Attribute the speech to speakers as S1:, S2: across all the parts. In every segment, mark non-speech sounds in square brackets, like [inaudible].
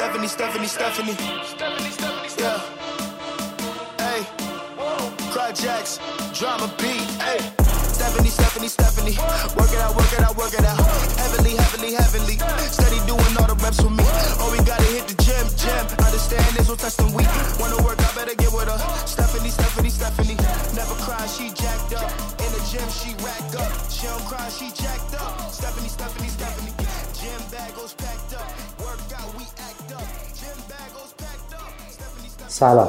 S1: Stephanie, Stephanie, Stephanie. Yeah. Hey. Projects, drama beat. Hey. Stephanie, Stephanie, Stephanie. Work it out, work it out, work it out. Heavenly, heavenly, heavenly. Steady doing all the reps for me. Oh, we gotta hit the gym, gym. Understand this will test and weak. Wanna work, I better get with her. Stephanie, Stephanie, Stephanie. Never cry, she jacked up. In the gym, she racked up. She don't cry, she jacked up. Stephanie, Stephanie,
S2: سلام.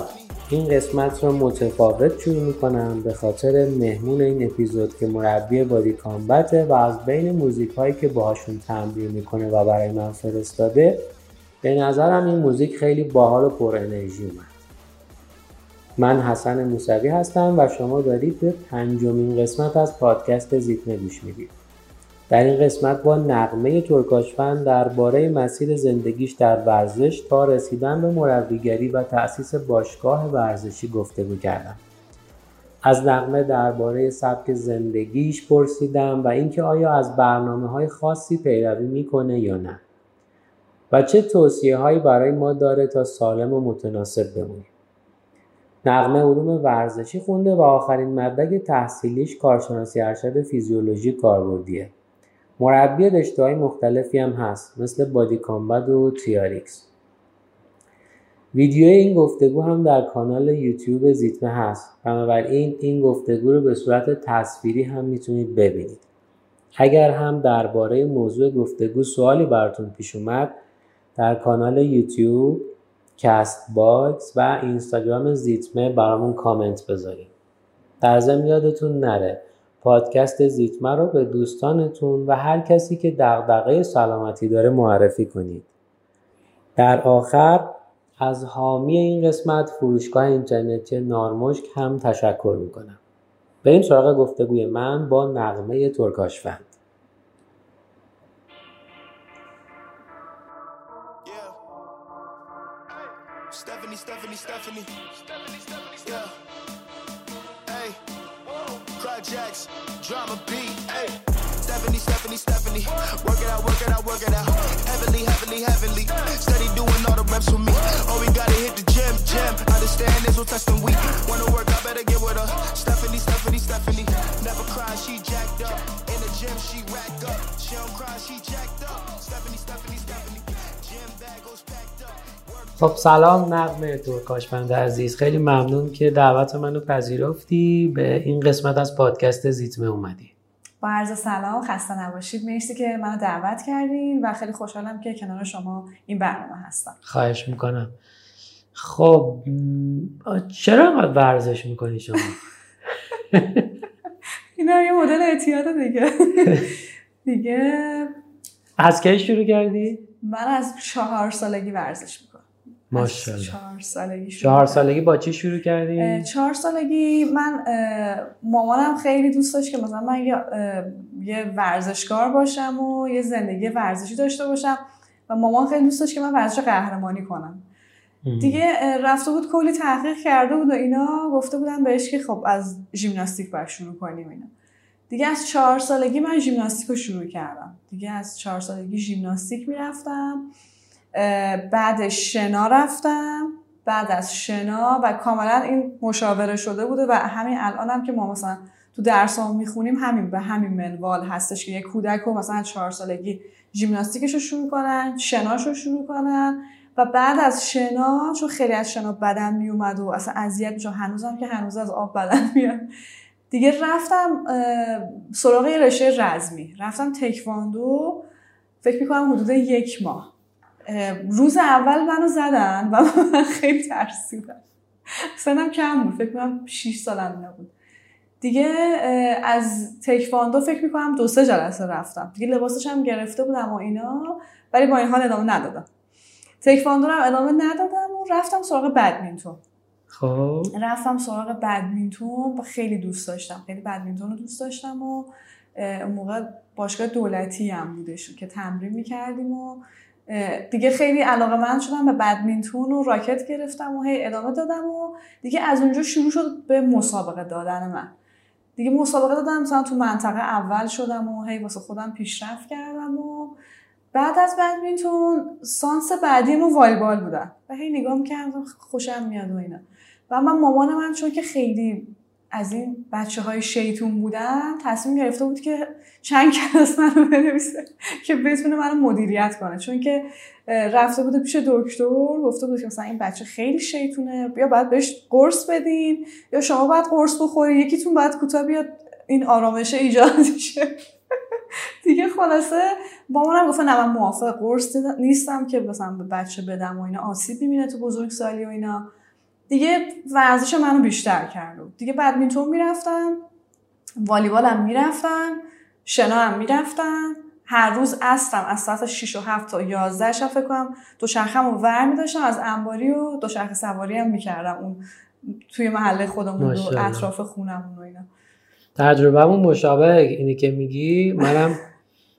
S2: این قسمت رو متفاوت شروع می‌کنم به خاطر مهمون این اپیزود که مربی بادی کامبته و از بین موزیک هایی که باهاشون تمرین می‌کنه و برای من فرستاده به نظرم این موزیک خیلی باحال و پر انرژی اومد. من حسن موسوی هستم و شما دارید به پنجمین قسمت از پادکست زیتمه گوش می‌دید. در این قسمت با نقمه ترکاشفن درباره مسیر زندگیش در ورزش تا رسیدن به مربیگری و تأسیس باشگاه ورزشی گفتگو کردم. از نقمه درباره سبک زندگیش پرسیدم و اینکه آیا از برنامه های خاصی پیروی می‌کنه یا نه و چه توصیه هایی برای ما داره تا سالم و متناسب بمونیم. نقمه علوم ورزشی خونده و آخرین مدرک تحصیلیش کارشناسی ارشد فیزیولوژی کاربردیه. مربی رشته های مختلفی هم هست مثل بادی کامبت و تیاریکس. ویدیو این گفتگو هم در کانال یوتیوب زیتمه هست. بنابراین این گفتگو رو به صورت تصویری هم می‌تونید ببینید. اگر هم درباره موضوع گفتگو سوالی براتون پیش اومد در کانال یوتیوب کست‌باکس و اینستاگرام زیتمه برامون کامنت بذارید. در ضمن یادتون نره پادکست زیتمه رو به دوستانتون و هر کسی که دغدغه سلامتی داره معرفی کنید. در آخر از حامی این قسمت فروشگاه اینترنتی نارمشک هم تشکر می‌کنم. بریم سراغ گفتگوی من با نغمه ترکاشفند.
S1: Stephanie, Stephanie, Stephanie. Drama beat. Hey. Stephanie, Stephanie, Stephanie. Work it out, work it out, work it out. Heavenly, heavenly, heavenly. Steady doing all the reps for me. Oh, we gotta hit the gym, gym. Understand this will test and weak.
S2: خب سلام نقمه ترکاشفند عزیز. خیلی ممنون که دعوت منو پذیرفتی. به این قسمت از پادکست زیتمه اومدی.
S3: با عرض سلام خسته نباشید. مرسی که منو دعوت کردین و خیلی خوشحالم که کنار شما این برنامه هستم.
S2: خواهش می‌کنم. خب چرا انقدر ورزش می‌کنی شما؟ [laughs]
S3: اینا یه مدل اعتیاد دیگه. [laughs] دیگه
S2: از کی شروع کردی؟
S3: من از چهار سالگی ورزش می‌کنم
S2: ماشاءالله.
S3: چهار سالگی شروع
S2: چهار. سالگی با چی شروع کردی؟
S3: چهار سالگی من مامانم خیلی دوست داشت که مثلا من یه, یه ورزشکار باشم و یه زندگی ورزشی داشته باشم و مامان خیلی دوست داشت که من ورزش قهرمانی کنم دیگه رفته بود کلی تحقیق کرده بود و اینا گفته بودن بهش که خب از ژیمناستیک باید شروع کنیم اینا دیگه از چهار سالگی من ژیمناستیک رو شروع کردم دیگه از چهار سالگی ژیمناستیک می‌رفتم بعد شنا رفتم. بعد از شنا و کاملا این مشاوره شده بوده و همین الان هم که ما مثلا تو درس هم می‌خونیم همین به همین منوال هستش که یک کودک رو مثلا چهار سالگی ژیمناستیکش رو شروع کنن شناش رو شروع کنن. و بعد از شنا چون خیلی از شنا بدن میومد و اصلا اذیت میشه هنوزم که هنوز از آب بدن میاد. دیگه رفتم سراغ رشته رزمی. رفتم تکواندو. فکر می‌کنم حدود یک ماه. اه، روز اول منو زدن و من خیلی ترسیدم. سنم کم بود فکر کنم 6 سالم نبود. دیگه از تکواندو فکر می‌کنم دو سه جلسه رفتم. دیگه لباسش هم گرفته بودم و اینا ولی با این حال ادامه ندادم. تکواندو رو هم ادامه ندادم و رفتم سراغ بدمینتون.
S2: خب.
S3: رفتم سراغ بدمینتون و خیلی دوست داشتم. خیلی بدمینتون رو دوست داشتم و اون موقع باشگاه دولتی هم بودش که تمرین می‌کردیم و دیگه خیلی علاقه من شدم به بدمینتون و راکت گرفتم و هی ادامه دادم و دیگه از اونجا شروع شد به مسابقه دادن من. دیگه مسابقه دادم مثلا تو منطقه اول شدم و هی واسه خودم پیشرفت کردم و بعد از بدمینتون سانس بعدی ما والیبال بودن. و هی نگاه می‌کردم خوشم میاد و اینا. و من مامان من چون که خیلی از این بچه های شیطون بودن تصمیم گرفته بود که چند کلاس منو بنویسه که بتونه منو مدیریت کنه. چون که رفته بوده پیش دکتر گفته بود که مثلا این بچه خیلی شیطونه یا باید بهش قرص بدین یا شما باید قرص بخوری یکیتون باید کوتاه بیاد این آرامشه ایجاد شه [laughs] دیگه خلاصه با منم گفتن نه من موافق قرص نیستم که مثلا به بچه بدم و اینا آسیب می‌بینه تو بزرگسالی و اینا. دیگه ورزش منو بیشتر کرد. دیگه بدمینتون می‌رفتم والیبالم می‌رفتم شنا هم می‌رفتم هر روز اصلا از ساعت 6 و 7 تا 11 شب فکر کنم دوچرخه‌مو ور می‌داشتم از انباری و دوچرخه سواری هم می‌کردم. اون توی محله خودمون و اطراف خونمون و اینا.
S2: تجربهمون مشابه اینی که میگی. منم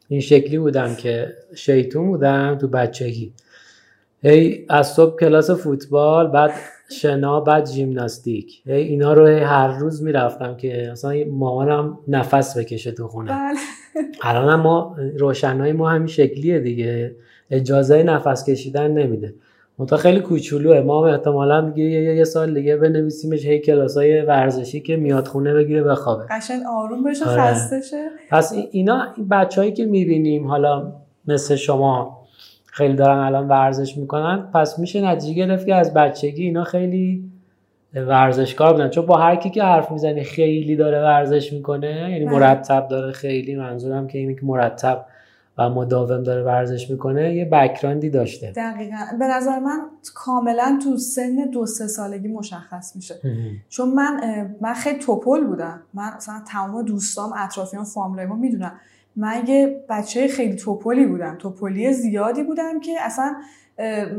S2: این شکلی بودم که شیطون بودم تو بچگی. هی از صبح کلاس فوتبال بعد شنا بعد ژیمناستیک اینا رو هر روز می‌رفتم که اصلا مامانم نفس بکشه تو خونه. بله. الان ما روشنای ما همین شکلیه دیگه. اجازه نفس کشیدن نمیده. منتها خیلی کوچولوه. ما احتمالا دیگه یه, یه سال دیگه بنویسیمش هی کلاسای ورزشی که میاد خونه بگیره بخوابه.
S3: قشنگ آروم بشه آره. خسته شه.
S2: پس اینا بچههایی که می‌بینیم حالا مثل شما خیلی دارن الان ورزش می‌کنن. پس میشه نتیجه گرفت که از بچگی اینا خیلی ورزشکار بودن. چون با هر کی که حرف می‌زنی خیلی داره ورزش می‌کنه یعنی بله. مرتب داره خیلی منظورم که اینی که مرتب و مداوم داره ورزش می‌کنه یه بکراندی داشته.
S3: دقیقا. به نظر من کاملا تو سن دو سه سالگی مشخص میشه. چون من من خیلی توپل بودم. من مثلا تمام دوستام اطرافیان فامیلای ما می‌دونم من یه بچه خیلی توپلی بودم. توپلی زیادی بودم که اصلا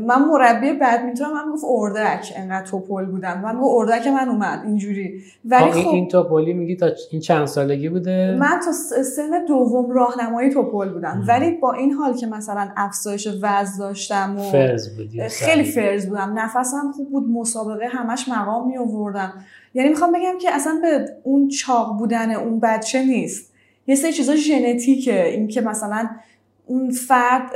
S3: من مربی بدمینتون من گفت اردک انقدر توپل بودم. من گفت اردک من اومد اینجوری.
S2: ولی خب این توپلی میگی تا این چند سالگی بوده؟
S3: من تا سن دوم راهنمایی توپل بودم. ولی با این حال که مثلا افزایش وزن داشتم و
S2: فرز بودی
S3: خیلی فرز بودم. نفسم خوب بود مسابقه همش مقام می آوردم یعنی می‌خوام بگم که اصلا به اون چاق بودن اون بچه نیست. یه سری چیزا ژنتیکه. این که مثلا اون فرد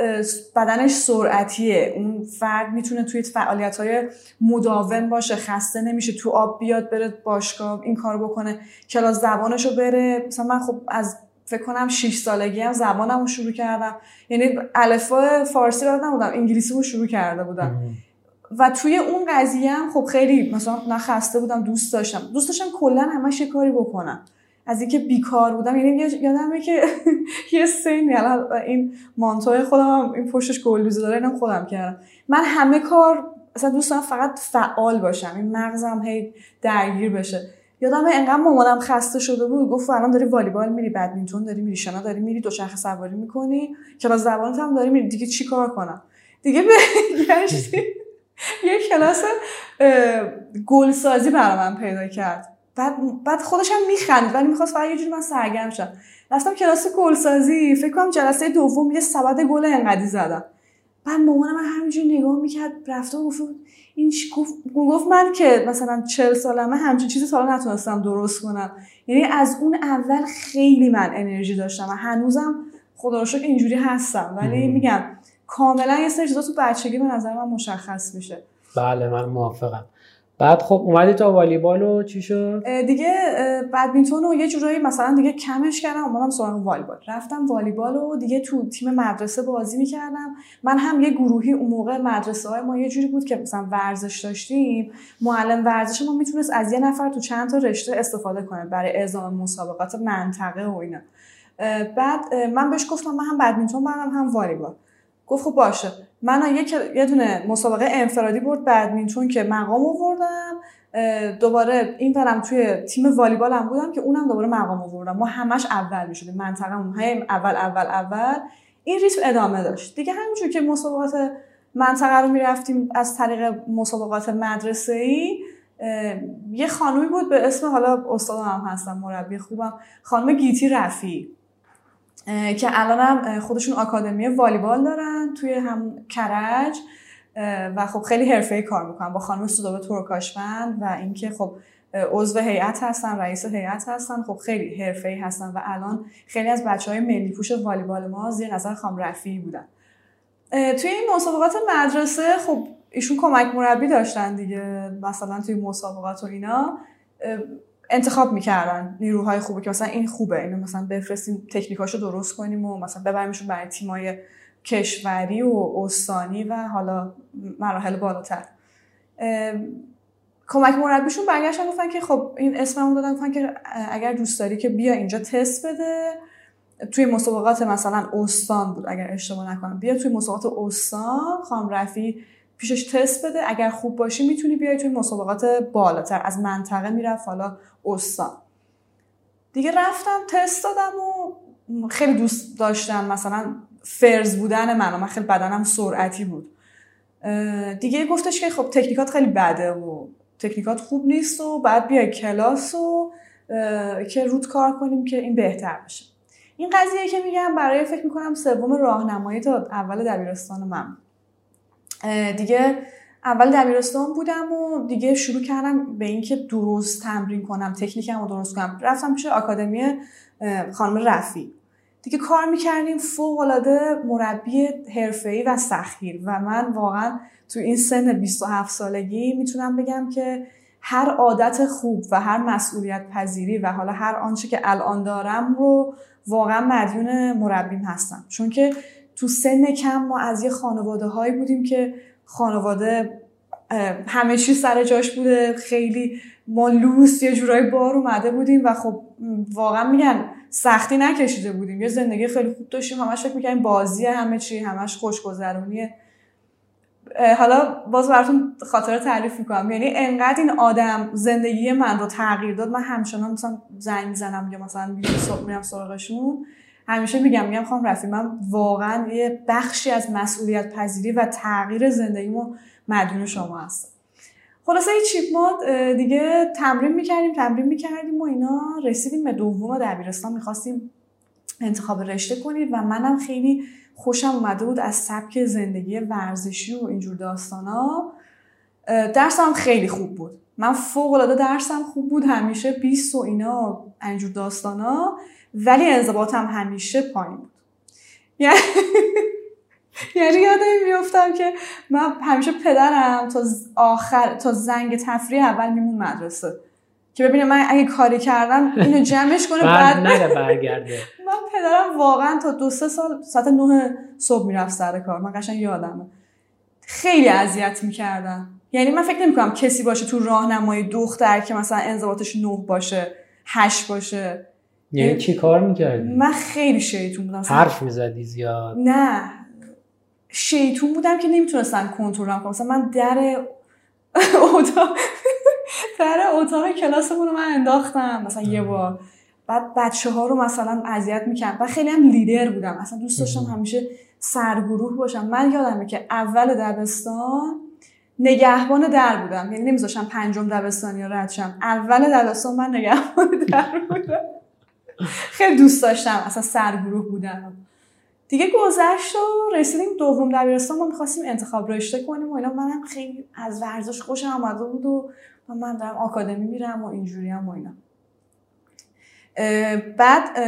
S3: بدنش سرعتیه. اون فرد می‌تونه توی فعالیت های مداوم باشه خسته نمیشه تو آب بیاد بره باشگاه این کار بکنه. کلاس زبانش رو بره. مثلا من خب از فکر کنم 6 سالگی هم زبانم رو شروع کردم. یعنی الفا فارسی رو نبودم انگلیسی رو شروع کرده بودم. و توی اون قضیه هم خب خیلی مثلا نه خسته بودم دوست داشتم. دوست داشتم کلا همش یه کاری بکنم. از اینکه بیکار بودم یعنی یادمه که [laughs] یه سینی الان این مانتوی خودم این پشتش گلدوزه داره اینم خودم کردم. من همه کار اصلا دوست دارم فقط فعال باشم این مغزم هی درگیر بشه. یادم انقدر مامانم خسته شده بود گفت الان داری والیبال میری بدمینتون داری میری شنا داری میری دوچرخه سواری می‌کنی کلاس زبانت هم داری میری دیگه چی کار کنم؟ دیگه [laughs] یه کلاس گلسازی برای من پیدا کرد. بعد بعد خودش هم میخند ولی می‌خواست فقط یه جوری من سرگرم شم. رفتم کلاس گلسازی فکر کنم جلسه دوم یه سبد گل انقدی زدم. بعد مامانم من همینجوری نگاه می‌کرد رفته و گفت این گفت گفت من که مثلا چل سالمه همچین چیزی تا نتونستم درست کنم. یعنی از اون اول خیلی من انرژی داشتم و هنوزم خدا رو شکر اینجوری هستم. ولی میگم کاملا یه سری چیزا تو بچگی به نظر من مشخص میشه.
S2: بله من موافقم. بعد خب اومدی تا والیبال و چی شد؟
S3: دیگه بدمینتون رو یه جورایی مثلا دیگه کمش کردم اومدم سراغ والیبال. رفتم والیبال و دیگه تو تیم مدرسه بازی می‌کردم. من هم یه گروهی اون موقع مدرسه های ما یه جوری بود که مثلا ورزش داشتیم. معلم ورزش ما می‌تونست از یه نفر تو چند تا رشته استفاده کنه برای اعزام مسابقات منطقه و اینا. بعد من بهش گفتم من هم بدمینتون برم هم والیبال. گفت خب باشه. من یک یه دونه مسابقه انفرادی برد بدمینتون که مقام آوردم دوباره این برم توی تیم والیبال هم بودم که اونم دوباره مقام آوردم. ما همش اول می‌شدیم منطقه هم اول اول اول. این ریتم ادامه داشت. دیگه همینجور که مسابقات منطقه رو می‌رفتیم از طریق مسابقات مدرسه ای یه خانومی بود به اسم حالا استادم هم هستم مربی خوبم خانم گیتی رفی که الان هم خودشون آکادمی والیبال دارن توی هم کرج و خب خیلی حرفه کار می‌کنن. با خانم سودابه ترکاشفند و اینکه خب عضو هیئت هستن رئیس هیئت هستن خب خیلی حرفه‌ای هستن و الان خیلی از بچه های ملی پوش والیبال ما زیر نظر خانم رفیعی بودن. توی این مسابقات مدرسه خب ایشون کمک مربی داشتن دیگه مثلا توی مسابقات و اینا. انتخاب می‌کردن نیروهای خوبه که مثلا این خوبه. اینو مثلا بفرستیم تکنیکاشو درست کنیم و مثلا ببریمشون برای تیمای کشوری و استانی و حالا مراحل بالاتر. کمک مربیشون برگشتن گفتن که خب این اسممون دادن گفتن که اگر دوست داری که بیا اینجا تست بده. توی مسابقات مثلا استان بود اگر اشتباه نکنم. بیا توی مسابقات استان خام رفی پیشش تست بده. اگر خوب باشی می‌تونی بیای توی مسابقات بالاتر. از منطقه می‌رفت حالا استان. دیگه رفتم تست دادم و خیلی دوست داشتم. مثلا فرز بودن من و من خیلی بدنم سرعتی بود. دیگه گفتش که خب تکنیکات خیلی بده و تکنیکات خوب نیست و بعد بیای کلاس و که رود کار کنیم که این بهتر بشه. این قضیه که میگم برای فکر می‌کنم سوم راهنمایی تا اول دبیرستان من دیگه اول دبیرستان بودم و دیگه شروع کردم به اینکه درست تمرین کنم تکنیکم رو درست کنم. رفتم پیش آکادمی خانم رفی دیگه کار می‌کردیم فوق العاده مربی حرفه‌ای و سخیر و من واقعا تو این سن 27 سالگی می‌تونم بگم که هر عادت خوب و هر مسئولیت پذیری و حالا هر آنچه که الان دارم رو واقعا مدیون مربیم هستم. چون که تو سن کم ما از یه خانواده هایی بودیم که خانواده همه چیز سر جاش بوده. خیلی ما لوس یه جورایی بار اومده بودیم و خب واقعا میگن سختی نکشیده بودیم. یه زندگی خیلی خوب داشتیم. همش فکر می‌کنیم بازی همه چی همش خوشگذرونیه. حالا باز براتون خاطره تعریف می‌کنم. یعنی انقدر این آدم زندگی من رو تغییر داد. من همچنان مثلا زنگ می‌زنم یا مثلا میرم سراغشون. همیشه میگم میگم خواهم رفی من واقعا یه بخشی از مسئولیت پذیری و تغییر زندگیمو مدیون شما هستم. خلاصه این چیپ ما دیگه تمرین می‌کردیم تمرین می‌کردیم و اینا رسیدیم به دوم دبیرستان. می‌خواستیم انتخاب رشته کنید و منم خیلی خوشم اومده بود از سبک زندگی ورزشی و اینجور داستانا. درسم خیلی خوب بود. من فوق العاده درسم خوب بود همیشه 20 و اینا اینجور داستانا. ولی انضباطم همیشه پایین بود. یعنی [laughs] یعنی یادم میفتم که من همیشه پدرم تا آخر تا زنگ تفریح اول میمون مدرسه. که ببینه من اگه کاری کردم اینو جمعش کنه [laughs]
S2: بعد نره برگرده. [laughs]
S3: من پدرم واقعا تا دو سه سال ساعت نه صبح می‌رفت سر کار. من قشنگ یادمه. خیلی اذیت می‌کردم. یعنی من فکر نمی‌کنم کسی باشه تو راهنمای دختر که مثلا انضباطش نه باشه هشت باشه.
S2: یعنی چی کار می‌کردی؟
S3: من خیلی شیطون بودم.
S2: حرف می‌زدی زیاد.
S3: نه. شیطون بودم که نمی‌تونستم کنترل کنم. مثلا من در اتاق در اتاق کلاسمون رو من انداختم. مثلا یه بار. بعد بچه ها رو مثلا اذیت می‌کنم و خیلی هم لیدر بودم. اصلا دوست داشتم همیشه سرگروه باشم. من یادمه که اول دبستان نگهبان در بودم. یعنی نمیذاشم پنجم دبستان یا ردشم اول دبستان من نگهبان در بودم. خیلی دوست داشتم اصلا سرگروه بودن دیگه گذشت و رسیدیم دوم دبیرستان ما می‌خواستیم انتخاب رشته کنیم و اینا. منم خیلی از ورزش خوشم آمده بود و من دارم آکادمی میرم و اینجوری هم و اینا. بعد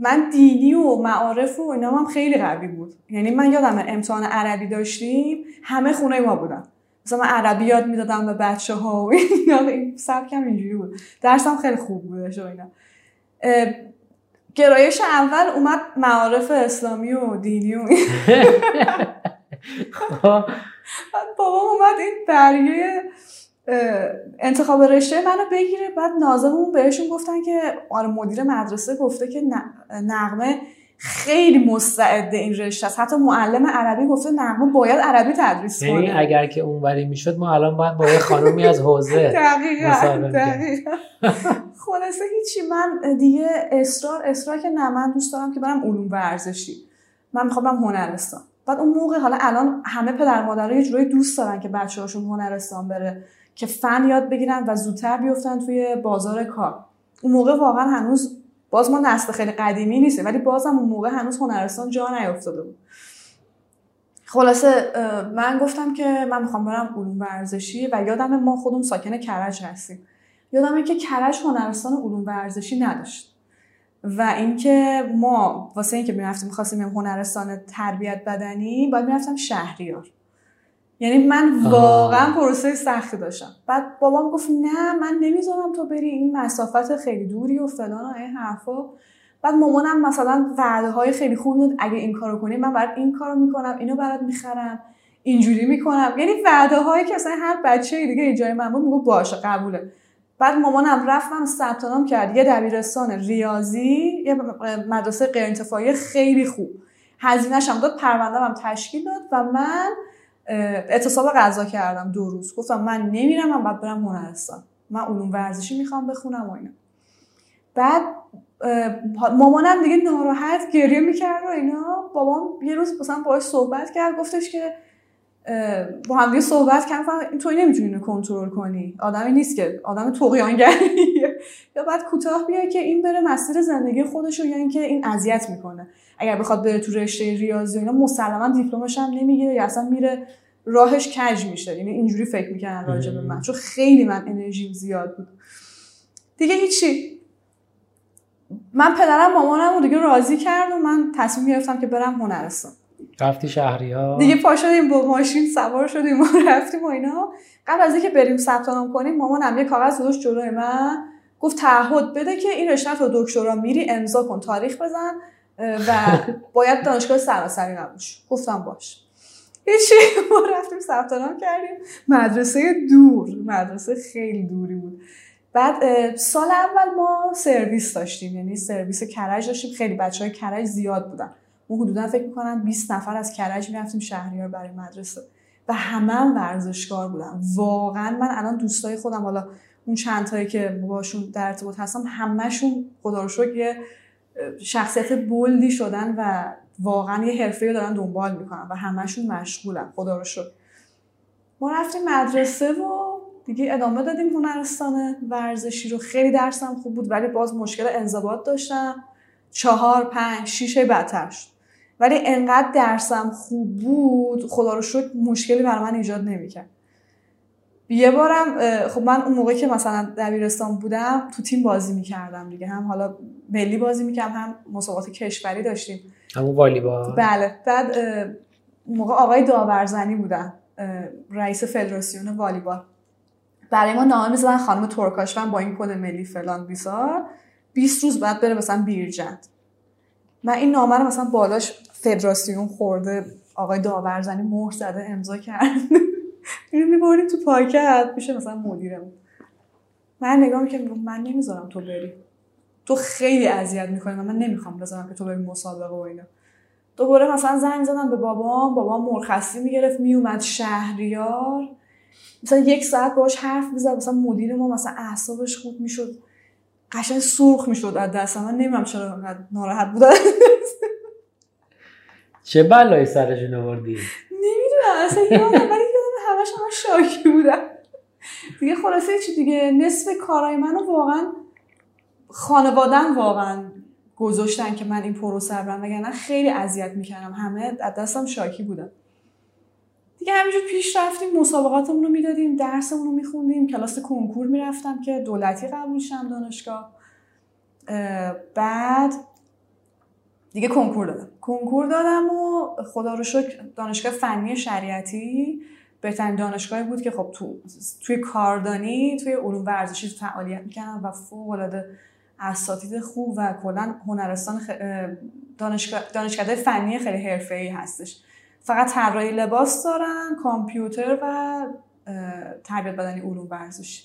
S3: من دینی و معارف و اینا هم خیلی قوی بود. یعنی من یادم امتحان عربی داشتیم همه خونه ما بودن. مثلا من عربی یاد می‌دادم به بچه ها و اینا این سبکم اینجوری بود. درسم خیلی خوب بودش و اینا. گرایش اول اومد معارف اسلامی و دینی و خب. بابا اومد این دریه انتخاب رشته منو بگیره بعد نازمون بهشون گفتن که آره مدیر مدرسه گفته که نقمه خیلی مستعد این رشته است. حتی معلم عربی گفته نقمه باید عربی تدریس
S2: یعنی کنه اگر که اونوری می‌شد ما الان باید با یه خانومی از حوزه [laughs]
S3: دقیقا دقیقا. [laughs] خلاصه هیچی من دیگه اصرار اصرار که نه من دوست دارم که برم علوم ورزشی. من می‌خوام برم هنرستان. بعد اون موقع حالا الان همه پدر مادرها یه جورایی دوست دارن که بچه‌هاشون هنرستان بره که فن یاد بگیرن و زودتر بیفتن توی بازار کار. اون موقع واقعا هنوز باز ما نسل خیلی قدیمی نیستیم ولی بازم اون موقع هنوز هنرستان جا نیافتاده بود. خلاصه من گفتم که من می‌خوام برم علوم ورزشی و یادم ما خودمون ساکن کرج هستیم. یادمه که کرج هنرستان علوم ورزشی نداشت. و اینکه ما واسه اینکه می‌رفتیم می‌خواستیم هنرستان تربیت بدنی باید می‌رفتم شهریار. یعنی من واقعا پروسه سختی داشتم. بعد بابام گفت نه من نمی‌ذارم تو بری این مسافت خیلی دوری و فلان و این حرفا. بعد مامانم مثلا وعده های خیلی خوبی بود اگه این کارو کنی من برات این کارو می‌کنم اینو برات می‌خرم اینجوری می‌کنم. یعنی وعده هایی که اصلا هر بچه دیگه اینجای من بود میگه باشه قبوله. بعد مامانم رفت من ثبت نام کرد. یه دبیرستان ریاضی یه مدرسه غیر خیلی خوب. هزینه‌ش هم داد پرونده هم تشکیل داد و من اعتصاب غذا کردم دو روز. گفتم من نمیرم من باید برم هنرستان. من علوم ورزشی می‌خوام بخونم و اینا. بعد مامانم دیگه ناراحت گریه می‌کرد و اینا. بابام یه روز مثلا باهاش صحبت کرد گفتش که با هم دیگه صحبت کردم توی نمی‌تونی کنترل کنی. آدمی نیست که. آدم طغیانگریه. یا بعد کوتاه بیای که این بره مسیر زندگی خودش رو یا اینکه این اذیت می‌کنه. اگر بخواد بره تو رشته ریاضی اینا مسلما دیپلمش هم نمی‌گیره یا اصلا میره راهش کج میشه. یعنی اینجوری فکر می‌کنن راجع به من. چون خیلی من انرژیم زیاد بود. دیگه هیچی. من پدرم مامانم رو دیگه راضی کرد و من تصمیم گرفتم که برم هنرستان.
S2: رفتی شهریار؟
S3: دیگه پا شدیم با ماشین سوار شدیم و [laughs] رفتیم و اینا. قبل از اینکه بریم ثبت نام کنیم مامانم یه کاغذ گذاشت جلوی من. گفت تعهد بده که این رشته تو دکترا میری امضا کن تاریخ بزن. و باید دانشگاه سراسری نباش. گفتم باش. هیچی ما رفتیم ثبت کردیم. مدرسه دور مدرسه خیلی دوری بود. بعد سال اول ما سرویس داشتیم یعنی سرویس کرج داشتیم. خیلی بچه های کرج زیاد بودن. ما حدودا فکر می‌کنم 20 نفر از کرج می‌رفتیم شهریار برای مدرسه. و همه هم ورزشکار بودن. واقعا من الان دوستای خودم حالا اون چند تایی که باشون در ارتباط هستم همهشون خدا رو شکر شخصیت بولدی شدن و واقعا یه حرفه رو دارن دنبال می‌کنن و همهشون مشغولن. خدا رو شکر. ما رفتیم مدرسه و دیگه ادامه دادیم هنرستان. ورزشی رو خیلی درسم خوب بود ولی باز مشکل انضباط داشتم. چهار پنج شیشه بدتر شد. ولی انقدر درسم خوب بود خدا رو شکر مشکلی برای من ایجاد نمی‌کرد. یه بارم خب من اون موقع که مثلا دبیرستان بودم تو تیم بازی می‌کردم دیگه. هم حالا ملی بازی می‌کردم هم مسابقات کشوری داشتیم.
S2: همون والیبال.
S3: بله. بعد موقع آقای داورزنی بودن رئیس فدراسیون والیبال. برای ما نامه می‌زدن خانم ترکاشون با این کد ملی فلان بیسار 20 روز بعد بره مثلا بیرجند. من این نامه رو مثلا بالاش فدراسیون خورده آقای داورزنی مهر زده امضا کرد. [laughs] اینو میبردیم تو پاکت. میشه مثلا مدیرمون. من نگاه می‌کنم من نمی‌ذارم تو بری. تو خیلی اذیت می‌کنی. و من نمی‌خوام بذارم که تو بری مسابقه و اینا. دوباره مثلا زنگ زدم به بابام. بابام مرخصی می‌گرفت میومد شهریار. مثلا یک ساعت باش حرف می‌زد. مثلا مدیر ما مثلا اعصابش خوب می‌شد. قشنگ سرخ می‌شد از دست. من نمی‌دونم چرا ناراحت بودن.
S2: چه بلایی سرشون آوردی؟
S3: نمی‌دونم. اصلا یادم ولی همش همش شاکی بودم. دیگه خلاصه چی دیگه؟ نصف کارهای منو واقعا خانوادن واقعا گذاشتن که من این پروسه برم وگرنه خیلی اذیت می‌کردم. همه از دستم شاکی بودن. دیگه همینجور پیش رفتیم مسابقاتمون رو می‌دادیم درسمون رو میخوندیم کلاس کنکور می‌رفتم که دولتی قبول شم دانشگاه. بعد دیگه کنکور دادم. کنکور دادم و خدا رو شکر دانشگاه فنی شریعتی بهترین دانشگاهی بود که خب تو توی کاردانی توی علوم ورزشی فعالیت می‌کنم و فوق العاده اساتید خوب و کلا هنرستان خ... دانشگاه دانشکده فنی خیلی حرفه‌ای هستش. فقط طراحی لباس دارن کامپیوتر و تربیت بدنی علوم ورزشی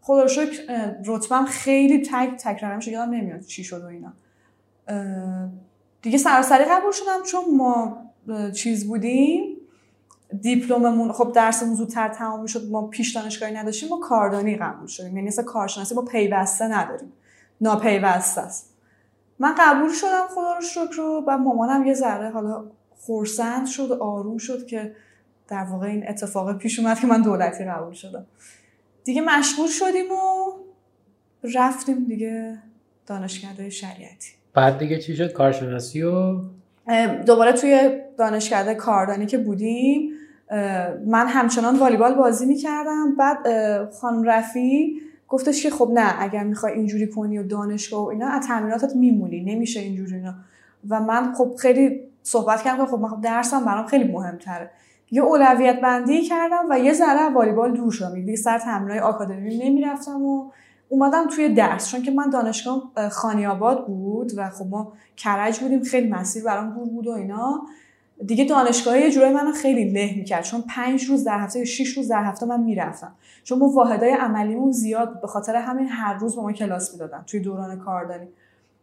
S3: خدا شکر رتبم خیلی تک تک رقمش یادم نمیاد چی شد و اینا. دیگه سراسری قبول شدم چون ما چیز بودیم. دیپلممون خب درسمون زودتر تمام شد ما پیش دانشگاهی نداشتیم ما کاردانی قبول شدیم. یعنی مثل کارشناسی ما پیوسته نداریم. ناپیوسته است. من قبول شدم خدا رو شکر و مامانم یه ذره حالا خورسند شد آروم شد که در واقع این اتفاق پیش اومد که من دولتی قبول شدم. دیگه مشغول شدیم و رفتیم دیگه دانشکده شریعتی.
S2: بعد دیگه چی شد؟ کارشناسی و
S3: دوباره توی دانشکده کاردانی که بودیم من همچنان والیبال بازی می‌کردم. بعد خانم رفی گفتش که خب نه اگر می‌خوای اینجوری کنی و دانشگاه و اینا از تمریناتت میمونی. نمیشه اینجوری اینا. و من خب خیلی صحبت کردم که خب من خب درسم برام خیلی مهمتره. یه اولویت بندی کردم و یه ذره والیبال دور شدم. دیگه سر تمرینای آکادمی نمی‌رفتم و اومدم توی درس. چون که من دانشگاه خانیاباد بود و خب ما کرج بودیم خیلی مسیر برام دور بود و اینا. دیگه دانشگاه یه جورایی منو خیلی له می‌کرد. چون پنج روز در هفته یا شش روز در هفته من می‌رفتم. چون ما واحدهای عملیمون زیاد به خاطر همین هر روز به ما کلاس می‌دادن توی دوران کاردانی.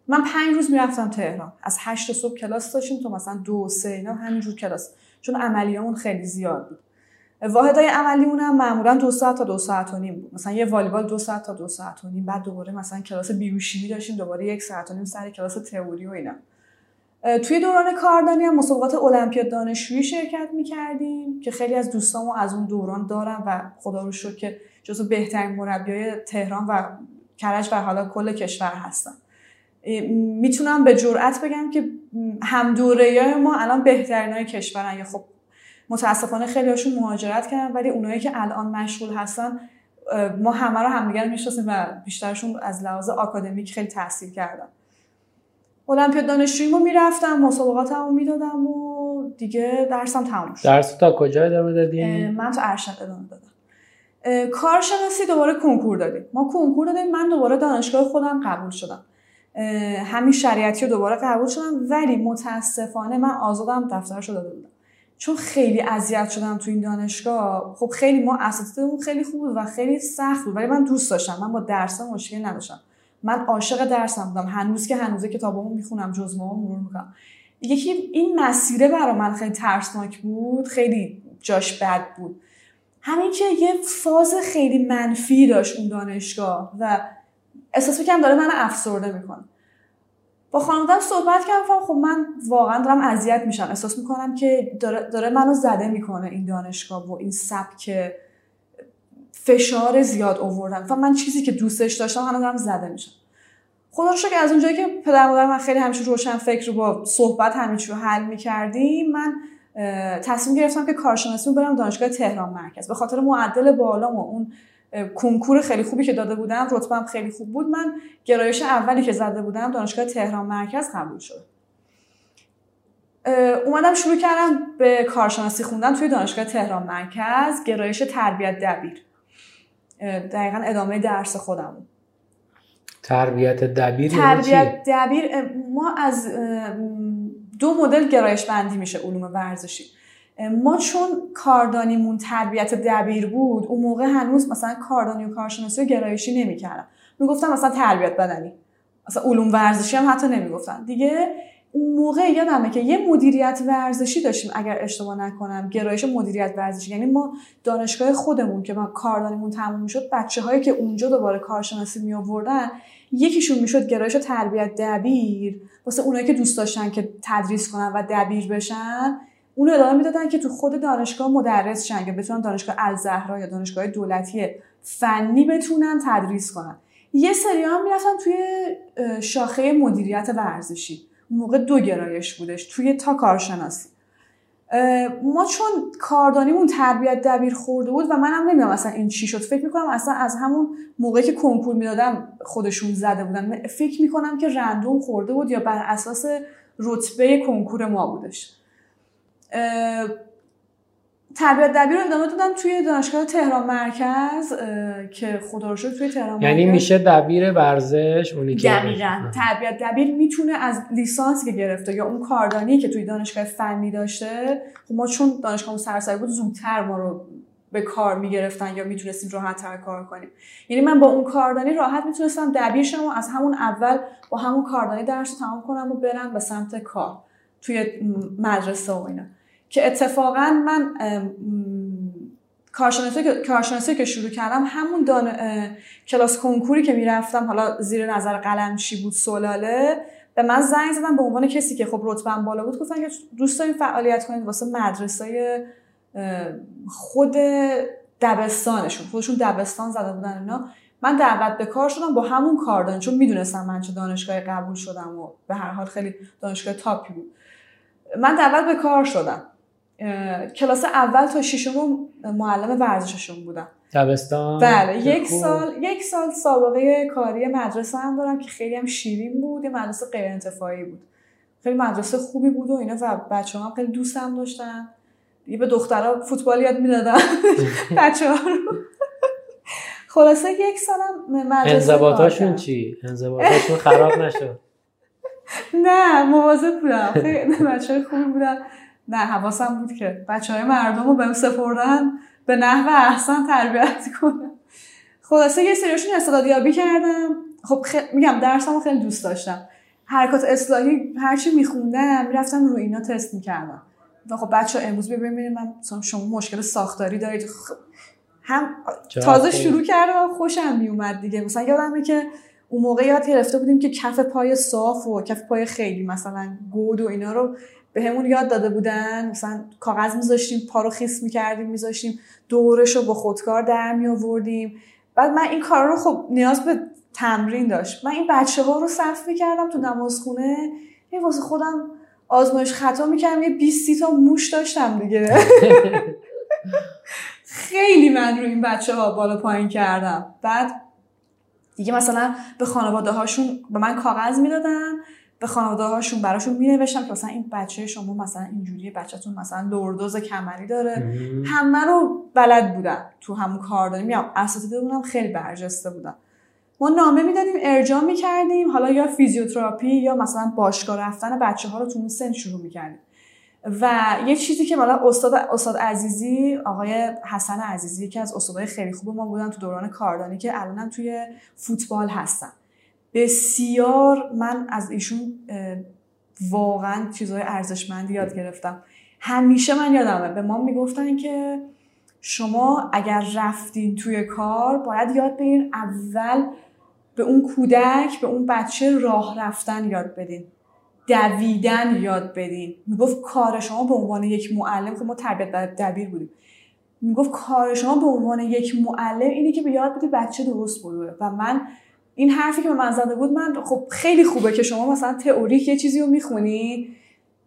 S3: من پنج روز می‌رفتم تهران. از هشت صبح کلاس داشتیم تو مثلا دو سه اینا همینجور کلاس. چون عملیامون خیلی زیاد بود. واحدهای عملیمون هم معمولا دو ساعت تا دو ساعت و نیم بود. مثلا یه والیبال دو ساعت تا دو ساعت و نیم. بعد دوباره مثلا کلاس بیوشیمی داشتیم. دوباره یک ساعت و نیم سر کلاس تئوری و اینا. توی دوران کاردانی هم مسابقات المپیاد دانشجویی شرکت می‌کردیم که خیلی از دوستامو از اون دوران دارم و خدا رو شکر که جزو بهترین مربیای تهران و کرج و حالا کل کشور هستن. می‌تونم به جرئت بگم که هم دوره ما الان بهترین های کشورن. یا خب متاسفانه خیلی هاشون مهاجرت کردن ولی اونایی که الان مشغول هستن ما همه رو همدیگر می‌شناسیم و بیشترشون از لحاظ آکادمیک خیلی تحصیل کردن. المپیاد دانشجویی ما می‌رفتم مسابقاتمو می‌دادم و دیگه درسم تموم شد.
S2: درس تا کجا ادامه دادی؟
S3: من تو ارشد ادامه دادم. کارشناسی دوباره کنکور دادیم. ما کنکور دادیم من دوباره دانشگاه خودم قبول شدم. همین شریعتی رو دوباره قبول شدم ولی متاسفانه من آزادم دفترش رو داده بودم. چون خیلی اذیت شدم تو این دانشگاه. خب خیلی ما اساتیدمون خیلی خوب بود و خیلی سخت بود ولی من دوست داشتم. من با درسم مشکلی نداشتم. من عاشق درسم بودم. هنوز که هنوزه کتابامو می‌خونم جزمه مرور می‌کنم. یکی این مسیره برای من خیلی ترسناک بود خیلی جاش بد بود. همین که یه فاز خیلی منفی داشت اون دانشگاه و احساس می‌کنم داره من افسرده می‌کنه. با خانوادم صحبت کردم خب من واقعا دارم اذیت میشم. احساس می‌کنم که داره, داره منو زده می‌کنه این دانشگاه و این سبک فشار زیاد آوردن و من چیزی که دوستش داشتم الان دارم زده میشم. خدا رو که از اونجایی که پدر مادر من خیلی همیشه روشن فکر رو با صحبت همین رو حل می‌کردیم من تصمیم گرفتم که کارشناسی برم دانشگاه تهران مرکز. به خاطر معدل بالا و اون کنکور خیلی خوبی که داده بودم رتبم خیلی خوب بود من گرایش اولی که زده بودم دانشگاه تهران مرکز قبول شد. اومدم شروع کردم به کارشناسی خوندن توی دانشگاه تهران مرکز گرایش تربیت دبیر. دقیقا ادامه درس خودم.
S2: تربیت دبیر
S3: یعنی تربیت دبیر ما از دو مدل گرایش بندی میشه علوم ورزشی. ما چون کاردانیمون تربیت دبیر بود اون موقع هنوز مثلا کاردانی و کارشناسی و گرایشی نمی‌کردم می‌گفتم مثلا تربیت بدنی. مثلا علوم ورزشی هم حتی نمی‌گفتن. دیگه اون موقع یادمه که یه مدیریت ورزشی داشتیم اگر اشتباه نکنم گرایش مدیریت ورزشی. یعنی ما دانشگاه خودمون که ما کاردانیمون تموم می‌شد بچه هایی که اونجا دوباره کارشناسی می آوردن یکیشون می‌شد گرایش تربیت دبیر. واسه اونایی که دوست داشتن که تدریس کنن و دبیر بشن اونو ادامه می‌دادن که تو خود دانشگاه مدرس شن که بتونن دانشگاه الزهرا یا دانشگاه دولتی فنی بتونن تدریس کنن. یه سری هم می‌رفتن توی شاخه مدیریت ورزشی. اون موقع دو گرایش بودش توی تا کارشناسی. ما چون کاردانیمون تربیت دبیر خورده بود و منم نمی‌دونم اصلا این چی شد. فکر می‌کنم اصلا از همون موقعی که کنکور می‌دادم خودشون زده بودن. فکر می‌کنم که رندوم خورده بود یا بر اساس رتبه کنکور ما بودش. تربیت دبیر رو ادامه دادم توی دانشگاه تهران مرکز که خدا رو توی تهران
S2: یعنی میشه دبیر ورزش اونی که
S3: دقیقاً. تربیت دبیر می‌تونه از لیسانسی که گرفته یا اون کاردانی که توی دانشگاه فنی داشته خب ما چون دانشگاه سرسری بود زودتر ما رو به کار می‌گرفتن یا می‌تونستیم راحت تر کار کنیم. یعنی من با اون کاردانی راحت می‌تونستم دبیر شم و از همون اول با همون کاردانی درس رو تمام کنم و برم به سمت کار توی مدرسه و اینا. که اتفاقا من کارشناسی که شروع کردم همون دان... کلاس کنکوری که می‌رفتم حالا زیر نظر قلمچی بود سلاله به من زنگ زدن به عنوان کسی که خب رتبم بالا بود. گفتن که دوست داریم فعالیت کنید واسه مدرسه خود دبستانشون. خودشون دبستان زده بودن اینا. من دعوت به کار شدم با همون کار چون می‌دونستم من چه دانشگاه قبول شدم و به هر حال خیلی دانشگاه تاپی بود. من دعوت به کار شدم. کلاس اول تا ششم معلم ورزششون بودم.
S2: دبستان؟
S3: بله یک سال یک سال سابقه کاری مدرسه هم دارم که خیلی هم شیرین بود یه مدرسه غیر انتفاعی بود. خیلی مدرسه خوبی بود و اینا و بچه هم خیلی دوستم داشتن. یه به دخترها فوتبال یاد می‌دادم [laughs] بچه ها رو. خلاصه یک سالم مدرسه
S2: انضباطاشون چی؟ انضباطاشون خراب نشد. [laughs]
S3: نه مواظب بودم. خیلی بچه خوبی بودن. نه حواسم بود که بچه های مردم رو بهم سپردن به نحو احسن تربیت کنم. خلاصه یه سریاشون استعدادیابی کردم. خب خ... میگم درسمو خیلی دوست داشتم. حرکات اصلاحی هرچی میخوندم می‌رفتم روی اینا تست می‌کردم. و خب بچه امروز ببینید من شما مشکل ساختاری دارید. خب هم تازه شروع کردم خوشم میومد دیگه. مثلا یادمه که اون موقع یاد گرفته بودیم که کف پای صاف و کف پای خیلی مثلا گود و اینا رو به همون یاد داده بودن. مثلا کاغذ میذاشتیم پا رو خیس می‌کردیم میذاشتیم دورش رو با خودکار در می آوردیم بعد من این کار رو خب نیاز به تمرین داشت. من این بچه ها رو صف می‌کردم تو نمازخونه. یه واسه خودم آزمایش خطا می‌کردم. یه 20 تا موش داشتم دیگه. [laughs] خیلی من رو این بچه ها بالا پایین کردم. بعد دیگه مثلا به خانواده هاشون به من کاغذ می‌دادن. به خانواده هاشون براشون می نوشتم که مثلا این بچه شما مثلا اینجوری بچهتون مثلا لوردوز کمری داره. همه رو بلد بودن تو همون کار داریم. میام اساتید بودم خیلی برجسته بودم ما نامه می‌دادیم ارجاع می‌کردیم. حالا یا فیزیوتراپی یا مثلا باشگاه رفتن بچه ها رو تو اون سن شروع می‌کردیم. و یه چیزی که مثلا استاد استاد عزیزی آقای حسن عزیزی که از استادای خیلی خوب ما بودن تو دوران کاردانی که الانم توی فوتبال هستن. بسیار من از ایشون واقعا چیزهای ارزشمندی یاد گرفتم. همیشه من یادمه. به ما می‌گفتن که شما اگر رفتین توی کار باید یاد بگیرین اول به اون کودک به اون بچه راه رفتن یاد بدین. دویدن یاد بدین. می‌گفت کار شما به عنوان یک معلم که ما تربیت دبیر بودیم. می‌گفت کار شما به عنوان یک معلم اینه که به یاد بدی بچه درست بروه و من این حرفی که به من زده بود من خب خیلی خوبه که شما مثلا تئوریک یه چیزی رو می‌خونی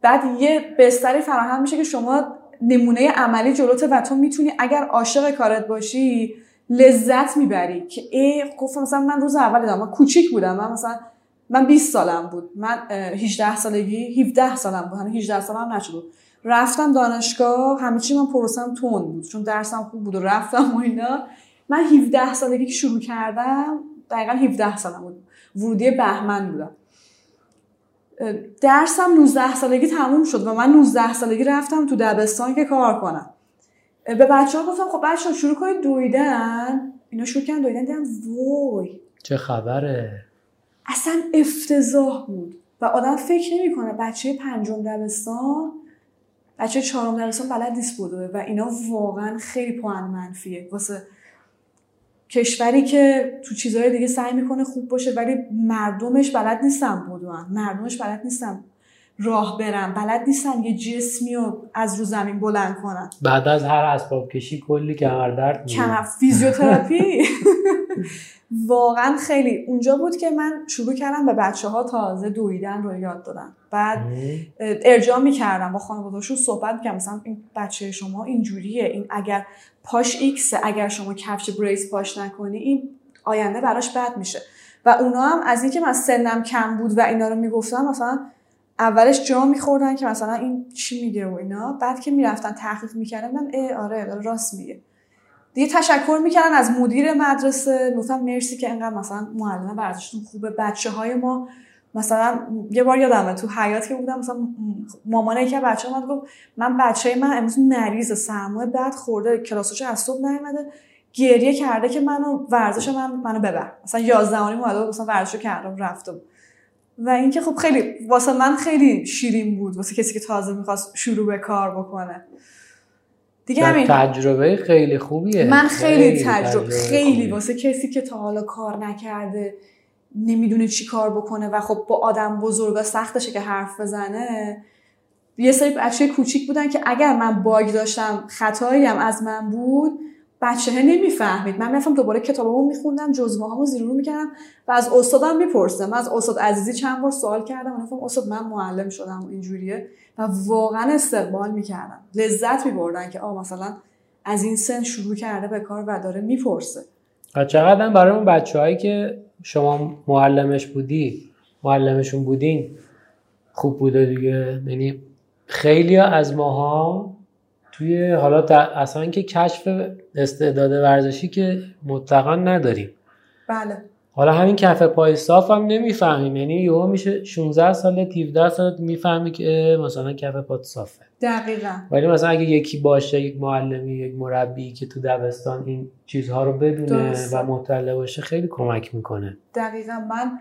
S3: بعد یه بستری فراهم میشه که شما نمونه عملی جلوته و تو می‌تونی اگر عاشق کارت باشی لذت می‌بری. که ای گفتم مثلا من روز اول دارم من کوچیک بودم من مثلا من 20 سالم بود من 18 سالگی 17 سالم بود 18 سالم نشد رفتم دانشگاه همه چی من پروسم تون بود چون درسم خوب بود و رفتم و اینا. من 17 سالگی که شروع کردم دقیقا 17 سالم بود. ورودی بهمن بودم. درسم 19 سالگی تموم شد و من 19 سالگی رفتم تو دبستان که کار کنم. به بچه ها گفتم خب بچه ها شروع کنید دویدن. اینا شروع کردن دویدن دیدم وای.
S2: چه خبره.
S3: اصلا افتضاح بود. و آدم فکر نمی‌کنه بچه پنجم دبستان بچه چهارم دبستان بلد نیست بودوه و اینا واقعا خیلی پوان منفیه. واسه کشوری که تو چیزهای دیگه سعی می‌کنه خوب باشه ولی مردمش بلد نیستن بودوان مردمش بلد نیستن. راه برن بلد نیستن یه جسمی رو از رو زمین بلند کنن
S2: بعد از هر اسباب کشی کلی کمر درد
S3: کمر فیزیوتراپی. [laughs] واقعا خیلی. اونجا بود که من شروع کردم به بچه ها تازه دویدن رو یاد دادم بعد ارجاع می‌کردم با خانوادهشون صحبت می‌کردم. مثلا این بچه شما اینجوریه. این اگر پاش ایکسه اگر شما کفش بریس پاش نکنی این آینده براش بد میشه. و اونا هم از اینکه من سنم کم بود و اینا رو می‌گفتم مثلا اولش جا میخوردن که مثلا این چی میگه و اینا. بعد که می‌رفتن تحقیق می‌کردن من ای آره راست میگه. دیگه تشکر می‌کردن از مدیر مدرسه. گفتم مرسی که انقدر مثلا معلم ورزشتون خوبه. بچه های ما مثلا یه بار یادمه تو حیات که بودم مثلا مامانه که بچه من گفت من بچه من امروز مریض سرمایه بعد خورده کلاسش از صبح نیومده گریه کرده که منو ورزش من منو ببر. مثلا 11 آنی اومده مثلا ورزشو کردم رفتم. و اینکه خب خیلی واسه من خیلی شیرین بود واسه کسی که تازه می‌خواست شروع به کار بکنه.
S2: دیگه همین. تجربه خیلی خوبیه.
S3: من خیلی, خیلی تجربه خیلی واسه کسی که تا حالا کار نکرده نمی‌دونه چی کار بکنه و خب با آدم بزرگا سختشه که حرف بزنه یه سری بچه کوچیک بودن که اگر من باگ داشتم خطایی هم از من بود بچه نمی‌فهمید. من می‌رفتم دوباره کتابامو میخوندم جزوه هامو زیر رو می‌کردم و از استادم می‌پرسم از استاد عزیزی چند بار سوال کردم. و گفتم استاد من معلم شدم و اینجوریه. و واقعا استقبال می‌کردم. لذت میبردن که آه مثلا از این سن شروع کرده به کار و داره می‌پرسه.
S2: چقدر برای اون بچه هایی که شما معلمش بودی معلمشون بودین خوب بوده دیگه. یعنی خیلی از ماها توی حالا اصلا که کشف استعداد ورزشی که مطلقا نداریم.
S3: بله.
S2: حالا همین کف پای صاف هم نمی‌فهمیم. یعنی یهو میشه 16 سال 17 سال می‌فهمی که مثلا کف پات صافه.
S3: دقیقا.
S2: ولی مثلا اگه یکی باشه یک معلمی یک مربی که تو دبستان این چیزها رو بدونه و مطلع باشه خیلی کمک می‌کنه.
S3: دقیقا. من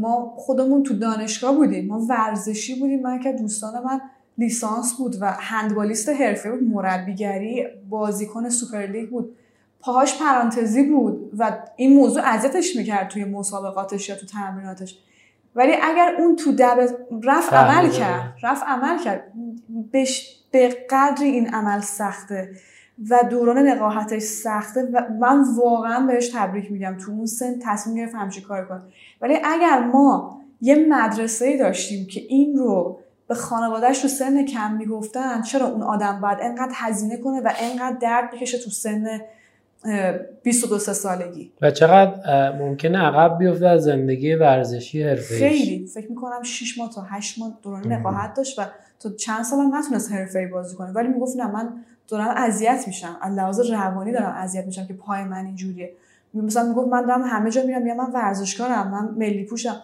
S3: ما خودمون تو دانشگاه بودیم. ما ورزشی بودیم. من که دوستان من لیسانس بود و هندبالیست حرفه بود مربیگری بازیکن سوپرلیگ بود. پاهاش پرانتزی بود و این موضوع اذیتش می‌کرد توی مسابقاتش یا تو تمریناتش. ولی اگر اون تو دب رفت عمل کرد رفت عمل کرد بش... به قدری این عمل سخته و دوران نقاهتش سخته و من واقعا بهش تبریک میگم. تو اون سن تصمیم گرفت همچی کار کنه. ولی اگر ما یه مدرسه داشتیم که این رو به خانوادهش تو سن کم می‌گفتن چرا اون آدم باید انقدر هزینه کنه و انقدر درد بکشه تو سن 22 سالگی؟
S2: و چقدر ممکنه عقب بیفته از زندگی ورزشی حرفه‌ای
S3: خیلی. فکر می‌کنم 6 ماه تا 8 ماه دوران نقاهت داشت و تو چند سال هم نتونست حرفه‌ای بازی کنه. ولی می‌گفت نه من دارم اذیت میشم. از لحاظ روانی دارم اذیت میشم که پای من اینجوریه. مثلا می‌گفت من دارم همه جا میرم یا من ورزشکارم من ملی پوشم.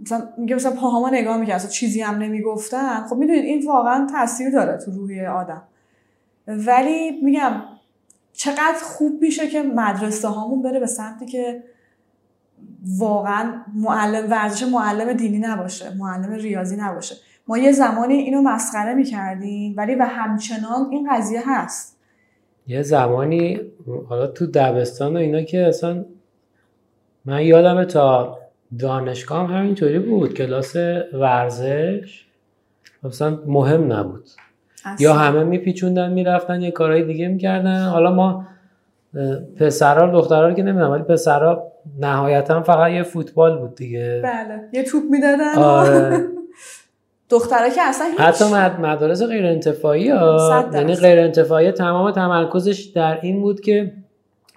S3: مثلا میگه مثلا پاهاما نگاه می‌کرد اصلا چیزی هم نمی‌گفتن. خب می‌دونید این واقعا تاثیر داره تو روحی آدم. ولی میگم چقدر خوب میشه که مدرسه هامون بره به سمتی که واقعا معلم ورزش معلم دینی نباشه معلم ریاضی نباشه. ما یه زمانی اینو مسخره می‌کردیم ولی و همچنان این قضیه هست.
S2: یه زمانی حالا تو دبستان و اینا که اصلا من یادم تا دانشگاه هم همینطوری بود. کلاس ورزش مثلا مهم نبود. یا همه میپیچوندن می‌رفتن یه کارهای دیگه می‌کردن. حالا ما پسرها دخترها که نمی‌دونم ولی پسرها نهایتا فقط یه فوتبال بود دیگه.
S3: بله. یه توپ می‌دادن
S2: آره. [laughs]
S3: دخترها که اصلا هیچ
S2: حتی مدارس غیر انتفاعی ها یعنی غیر انتفاعی تمام تمرکزش در این بود که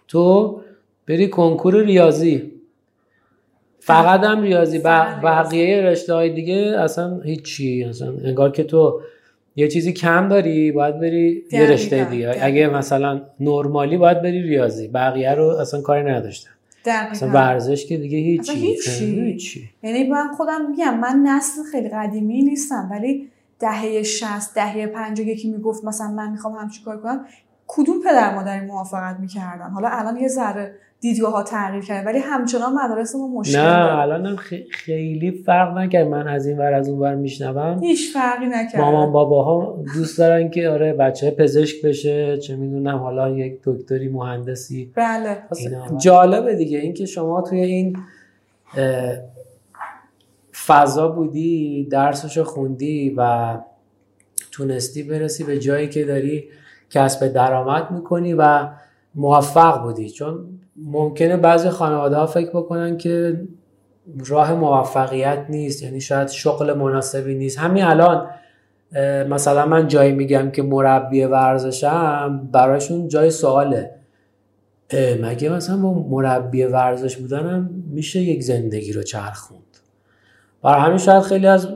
S2: تو بری کنکور ریاضی. فقط هم ریاضی. بقیه رشته های دیگه اصلا هیچی. اصلا انگار که تو یه چیزی کم داری باید بری یه رشته دیگه. اگه مثلا نرمالی باید بری ریاضی. بقیه رو اصلا کاری نداشتن اصلا ورزش که دیگه هیچی.
S3: هیچی.
S2: هیچی.
S3: یعنی من خودم میگم من نسل خیلی قدیمی نیستم ولی دهه 60 دهه 50 یکی می‌گفت مثلا من می‌خوام همچین کار کنم. کدوم پدر مادری موافقت می‌کردن؟ حالا الان یه ذره دیدگاه ها تغییر کرد ولی همچنان مدارس ما مشکل
S2: نه الان هم خیلی فرق نکرد. من از این ور از اون ور میشنوم.
S3: هیچ فرقی نکرد.
S2: مامان باباها دوست دارن که آره بچه پزشک بشه چه می‌دونم حالا یک دکتری مهندسی.
S3: بله.
S2: جالبه دیگه اینکه شما توی این فضا بودی درسشو خوندی و تونستی برسی به جایی که داری کسب درآمد می‌کنی و موفق بودی. چون ممکنه بعضی خانواده ها فکر بکنن که راه موفقیت نیست یعنی شاید شغل مناسبی نیست. همین الان مثلا من جایی میگم که مربی ورزشم براشون جای سواله. مگه مثلا با مربی ورزش بودنم میشه یک زندگی رو چرخوند؟ برای همین شاید خیلی از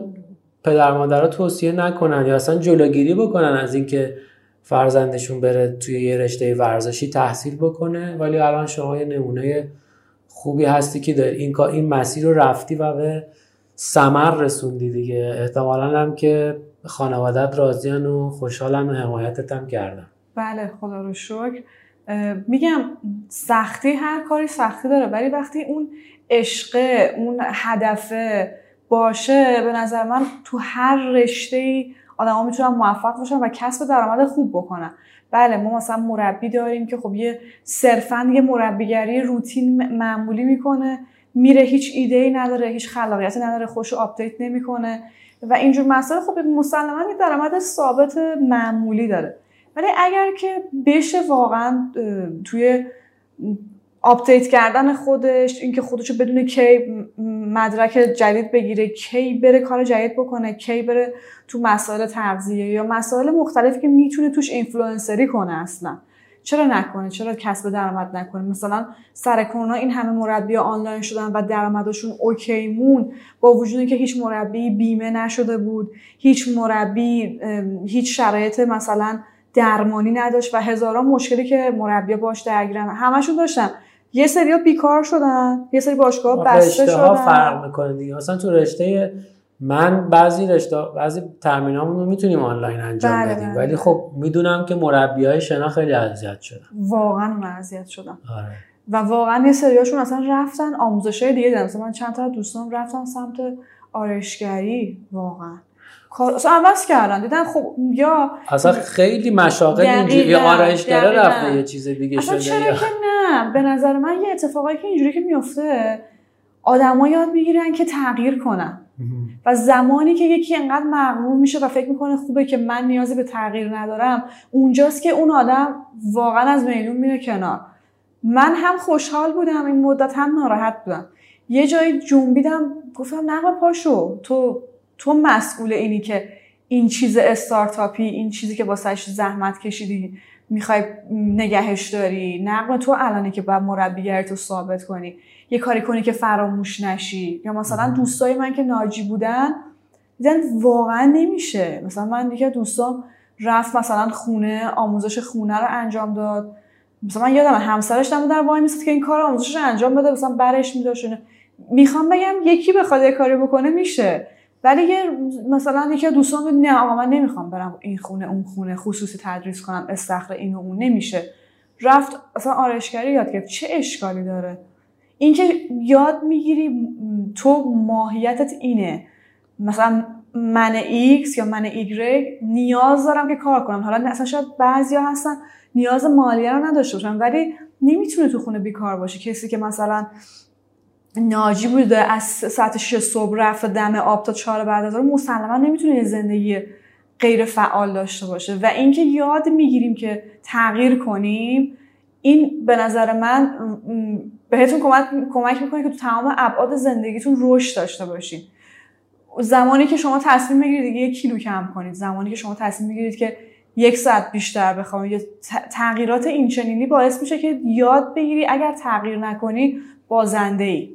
S2: پدر مادرها توصیه نکنن یا اصلا جلوگیری بکنن از اینکه فرزندشون بره توی یه رشته ورزشی تحصیل بکنه ولی الان شما یه نمونه خوبی هستی که در این این مسیر رو رفتی و به سمر رسوندی دیگه. احتمالا هم که خانوادت راضیان و خوشحالن و حمایتت هم کردن.
S3: بله خدا رو شکر. میگم سختی هر کاری سختی داره ولی وقتی اون عشق اون هدفه باشه به نظر من تو هر رشته آدما می‌تونن موفق باشن و کسب درآمد خوب بکنن. بله ما مثلا مربی داریم که خب یه صرفا یه مربیگری روتین معمولی می‌کنه میره هیچ ایده ای نداره هیچ خلاقیتی نداره خوش آپدیت نمی‌کنه و اینجور مسائل خب مسلما یه درآمد ثابت معمولی داره. ولی اگر که بشه واقعا توی update کردن خودش اینکه خودشو بدونه کی مدرک جدید بگیره کی بره کار جدید بکنه کی بره تو مسائل تغذیه یا مسائل مختلفی که می‌تونه توش اینفلوئنسری کنه اصلا. چرا نکنه؟ چرا کسب درآمد نکنه؟ مثلا سر کرونا این همه مربی آنلاین شدن و درآمدشون OK مون با وجود که هیچ مربی بیمه نشده بود هیچ مربی هیچ شرایط مثلا درمانی نداشت و هزاران مشکلی که مربی باش درگیرن همشون داشتن. یه سری بیکار شدن یه سری باشگاه بسته شدن.
S2: فرق می‌کنه دیگه. مثلا تو رشته من بعضی رشته بعضی ترمینامون رو می‌تونیم آنلاین انجام بله بدیم. بله. ولی خب می‌دونم که مربی های شنا خیلی اذیت شدن.
S3: واقعا اون اذیت شدن. آره. و واقعا یه سریاشون اصلا رفتن آموزش های دیگه مثلا من چند تا دوستان رفتن سمت آرشگری واقعا. اصلا عوض کردن. دیدن خب یا
S2: اصلا خیلی مشاغل اینجوری آرایشگره رفته یه چیز دیگه
S3: اصلا چرا که نه؟ به نظر من یه اتفاقایی که اینجوری که میفته آدما یاد می‌گیرن که تغییر کنن. و زمانی که یکی انقدر مغرور میشه و فکر می‌کنه خوبه که من نیازی به تغییر ندارم اونجاست که اون آدم واقعا از میدون میره کنار. من هم خوشحال بودم این مدت هم ناراحت بودم. یه جایی جنبیدم گفتم نه پاشو. تو تو مسئول اینی که این چیز استارتاپی این چیزی که واسهش زحمت کشیدی می‌خوای نگهش داری؟ نقم تو الانی که باید مربیگری تو ثابت کنی یه کاری کنی که فراموش نشی. یا مثلا دوستای من که ناجی بودن دیدن واقعا نمیشه. مثلا من دیگه دوستام رفت مثلا خونه آموزش خونه رو انجام داد. مثلا من یادم همسرش در وای میسد که این کار آموزش رو انجام بده مثلا برش میداشت می‌خوام بگم یکی بخواد یه کاری بکنه میشه. ولی یه مثلا یکی دوستان نه آقا من نمی‌خوام برم این خونه اون خونه خصوصی تدریس کنم استخر این و اون نمیشه. رفت اصلا آرشگری یاد گرفت. چه اشکالی داره؟ اینکه یاد می‌گیری تو ماهیتت اینه. مثلا من ایکس یا من ایگرگ نیاز دارم که کار کنم. حالا اصلا شاید بعضیا هستن نیاز مالیه رو نداشته باشن ولی نمی‌تونه تو خونه بیکار باشه. کسی که مثلا ناجی بوده از ساعت 6 صبح رفت دم آب تا 4 بعد از مسلما نمی‌تونه زندگی غیر فعال داشته باشه. و اینکه یاد می‌گیریم که تغییر کنیم این به نظر من بهتون کمک کمک می‌کنه که تو تمام ابعاد زندگیتون رشد داشته باشین. زمانی که شما تصمیم می‌گیرید یک کیلو کم کنید. زمانی که شما تصمیم می‌گیرید که یک ساعت بیشتر بخوابید. تغییرات این باعث میشه که یاد بگیری. اگر تغییر نکنی بازنده ای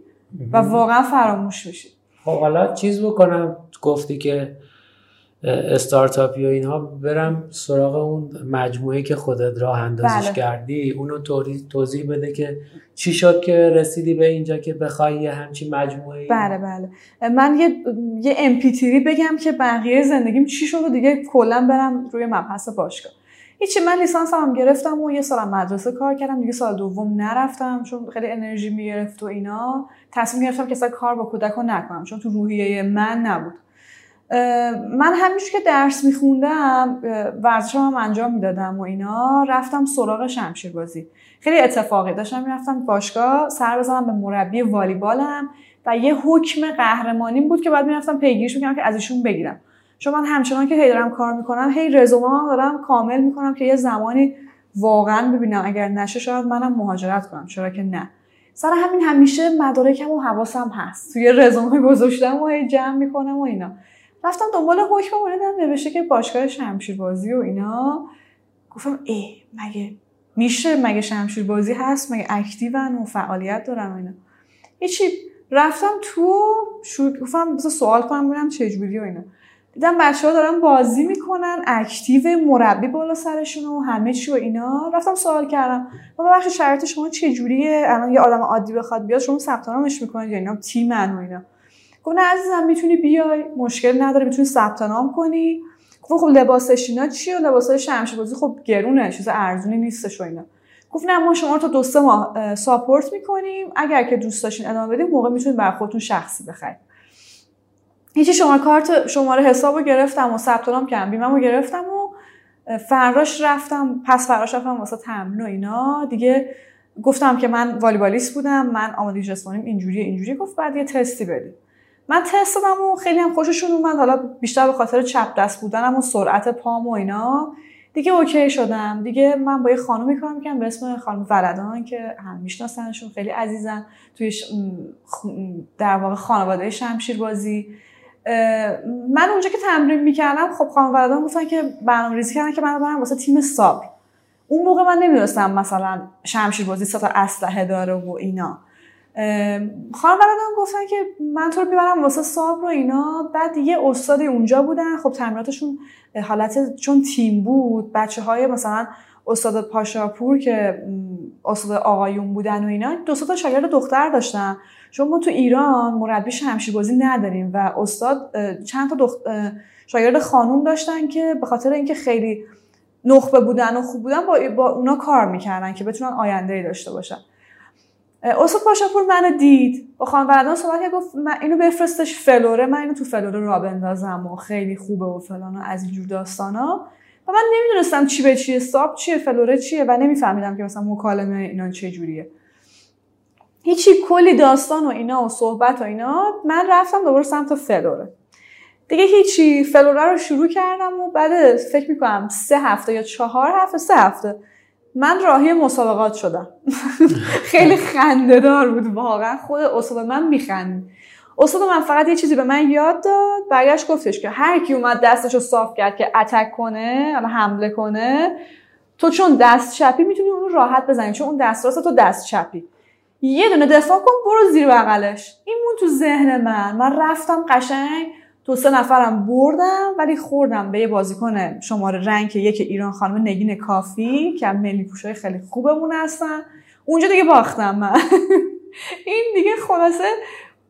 S3: و واقعا فراموش میشید
S2: خب حالا چیز بکنم گفتی که استارتاپی و اینها برم سراغ اون مجموعه که خودت راه اندازش بله. کردی اونو توضیح بده که چی شد که رسیدی به اینجا که بخوای یه همچین مجموعه
S3: بله بله. من یه یه امپیتری بگم که بقیه زندگیم چی شد و دیگه کلا برم روی مبحث باشگاه. هیچی من لیسانس هم گرفتم و یه سال مدرسه کار کردم دیگه سال دوم نرفتم چون خیلی انرژی می‌گرفت و اینا. تصمیم گرفتم که کار با کودک نکنم چون تو روحیه من نبود. من همیشه که درس میخوندم ورزش هم انجام می‌دادم و اینا رفتم سراغ شمشیر بازی خیلی اتفاقی داشتم می‌رفتم باشگاه سر بزنم به مربی والیبالم و یه حکم قهرمانی بود که بعد می‌رفتم پیگیرش می‌کنم که از ایشون بگیرم. چون من همچنان که هی دارم کار می‌کنم هی رزومه دارم کامل می‌کنم که یه زمانی واقعا ببینم. اگر نشه شاید منم مهاجرت کنم. چرا که نه. سر همین همیشه مدارکم و حواسم هست. توی رزومه گذاشتم و هی جمع می‌کنم و اینا. رفتم دنبال حکم اومدم نوشته که باشگاه شمشیر بازی و اینا. گفتم ای مگه میشه؟ مگه شمشیر بازی هست؟ مگه اکتیون و فعالیت دارم اینا. هیچی رفتم تو شروع گفتم بذار سوال کنم ببینم چه جوری و اینا. دیدم بچه ها دارن بازی می‌کنن اکتیو مربی بالا سرشون و همه چی و اینا. رفتم سوال کردم و بخش شرط شما جوریه الان یه آدم عادی بخواد بیاد شما ثبت نامش می‌کنید یا اینا؟ تیمن و اینا. گفت نه عزیزم می‌تونی بیای مشکل نداره می‌تونی ثبت نام کنی. گفت خب لباسش اینا چیه؟ لباسای شمشیر بازی خب گرونه چیز ارزونی نیستش و اینا. گفت نه ما شما رو تا دو سه ماه ساپورت می‌کنیم اگر که دوست داشتین ادامه بدیم موقع می‌تونید برای خودتون شخصی بخرید. هیچی شما کارت شماره حساب رو گرفتم و ثبت نام کردم بیمم رو گرفتم و فراش رفتم. پس فراش رفتم واسه تمرین و اینا. دیگه گفتم که من والیبالیست بودم من آمادگی جسمانیم اینجوری اینجوری گفت بعد یه تستی بدید من تست دادم و خیلی هم خوششون اومد. حالا بیشتر به خاطر چپ دست بودنم و سرعت پام و اینا. دیگه اوکی شدم. دیگه من با یه خانومی کار می‌کنم به اسم خانم ولدان که هم میشناسنشون خیلی عزیزن. توی در واقع خانواده شمشیر بازی من اونجا که تمرین می‌کردم خب خانم گفتن که برنامه ریزی کردن که من برم واسه تیم صبر اون موقع من نمی‌دونستم مثلا شمشیر بازی سه تا اسلحه داره و اینا. خانم گفتن که من تو رو می‌برم واسه صاحب رو اینا. بعد یه استادی اونجا بودن. خب تمریناتشون حالت چون تیم بود بچه های مثلا استاد پاشاپور که استاد آقایون بودن و اینا دو تا شاگرد دختر داشتن. چون ما تو ایران مربی شمشیر بازی نداریم و استاد چند تا دخت... شاگرد خانوم داشتن که به خاطر اینکه خیلی نخبه بودن و خوب بودن با, با اونا کار می‌کردن که بتونن آینده داشته باشن. استاد پاشاپور منو دید. با خانم بردان صحبت کرد گفت من اینو بفرستش فلوره من اینو تو فلوره را بندازم و خیلی خوبه و فلان و از اینجور داستانا. و من نمی‌دونستم چی به چیه ساب چیه فلوره چیه و نمیفهمیدم که مثلا مکالمه اینا چه جوریه هیچی کلی داستان و اینا و صحبت و اینا من رفتم دوباره سمت فلوره. دیگه هیچی فلوره رو شروع کردم و بعد فکر می‌کنم سه هفته یا چهار هفته سه هفته من راهی مسابقات شدم. [laughs] خیلی خنده دار بود واقعا خود استاد من میخند. استاد من فقط یه چیزی به من یاد داد. برگشت گفتش که هر کی اومد دستش رو صاف کرد که اتک کنه حالا حمله کنه تو چون دست چپی می‌تونی اون راحت بزنی چون اون دست راست تو دست چپی. یه دونه دفاع کن برو زیر بغلش. این مون تو ذهن من. من رفتم قشنگ تو سه نفرم بردم ولی خوردم. به یه بازیکن شماره رنگ یک ایران خانم نگین کافی که ملی پوشای خیلی خوبمون هستن. اونجا دیگه باختم من. [laughs] این دیگه خلاصه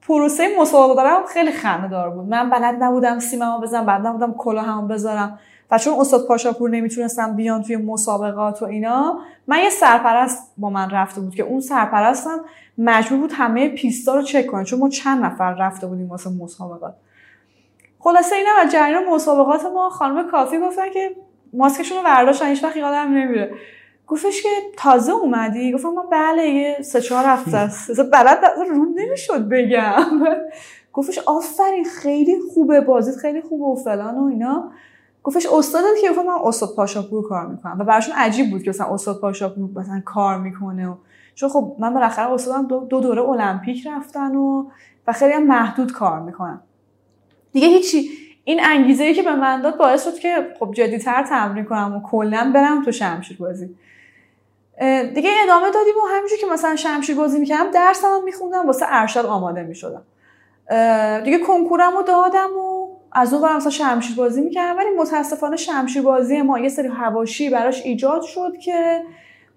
S3: پروسه مسابقه دارم خیلی خنده دار بود. من بلد نبودم سیممو بزنم بلد نبودم کلا هم بذارم. و چون استاد پاشاپور نمی‌تونستم بیان توی مسابقات و اینا من یه سرپرست با من رفته بود که اون سرپرستم مجبور بود همه پیستا رو چک کنه چون ما چند نفر رفته بودیم واسه مسابقات. خلاصه اینا و جریان مسابقات ما خانم کافی گفتن که ماسکشون رو برداشتن هیچ وقت یادم نمیره. گفتش که تازه اومدی؟ گفتم ما بله یه سه چهار هفته است. بلد روم نمی‌شد بگم. گفتش آفرین خیلی خوبه بازیت خیلی خوبه و فلان و اینا. گفتش استادت که؟ گفتم من استاد پاشاپور کار می‌کنم. و براشون عجیب بود که مثلا استاد پاشاپور مثلا کار می‌کنه و چون خب من بالاخره استادم دو, دو دوره المپیک رفتن و و خیلی هم محدود کار می‌کنم. دیگه هیچی. این انگیزه ای که به من داد باعث شد که خب جدیتر تمرین کنم و کلا برم تو شمشیر بازی. دیگه ادامه دادیم و همینجور که مثلا شمشیر بازی می‌کردم درس هم میخوندم واسه ارشد آماده می‌شدم. دیگه کنکورم رو دادم و از اون مثلا شمشیر بازی می‌کردم ولی متاسفانه شمشیر بازی ما یه سری هواشی براش ایجاد شد که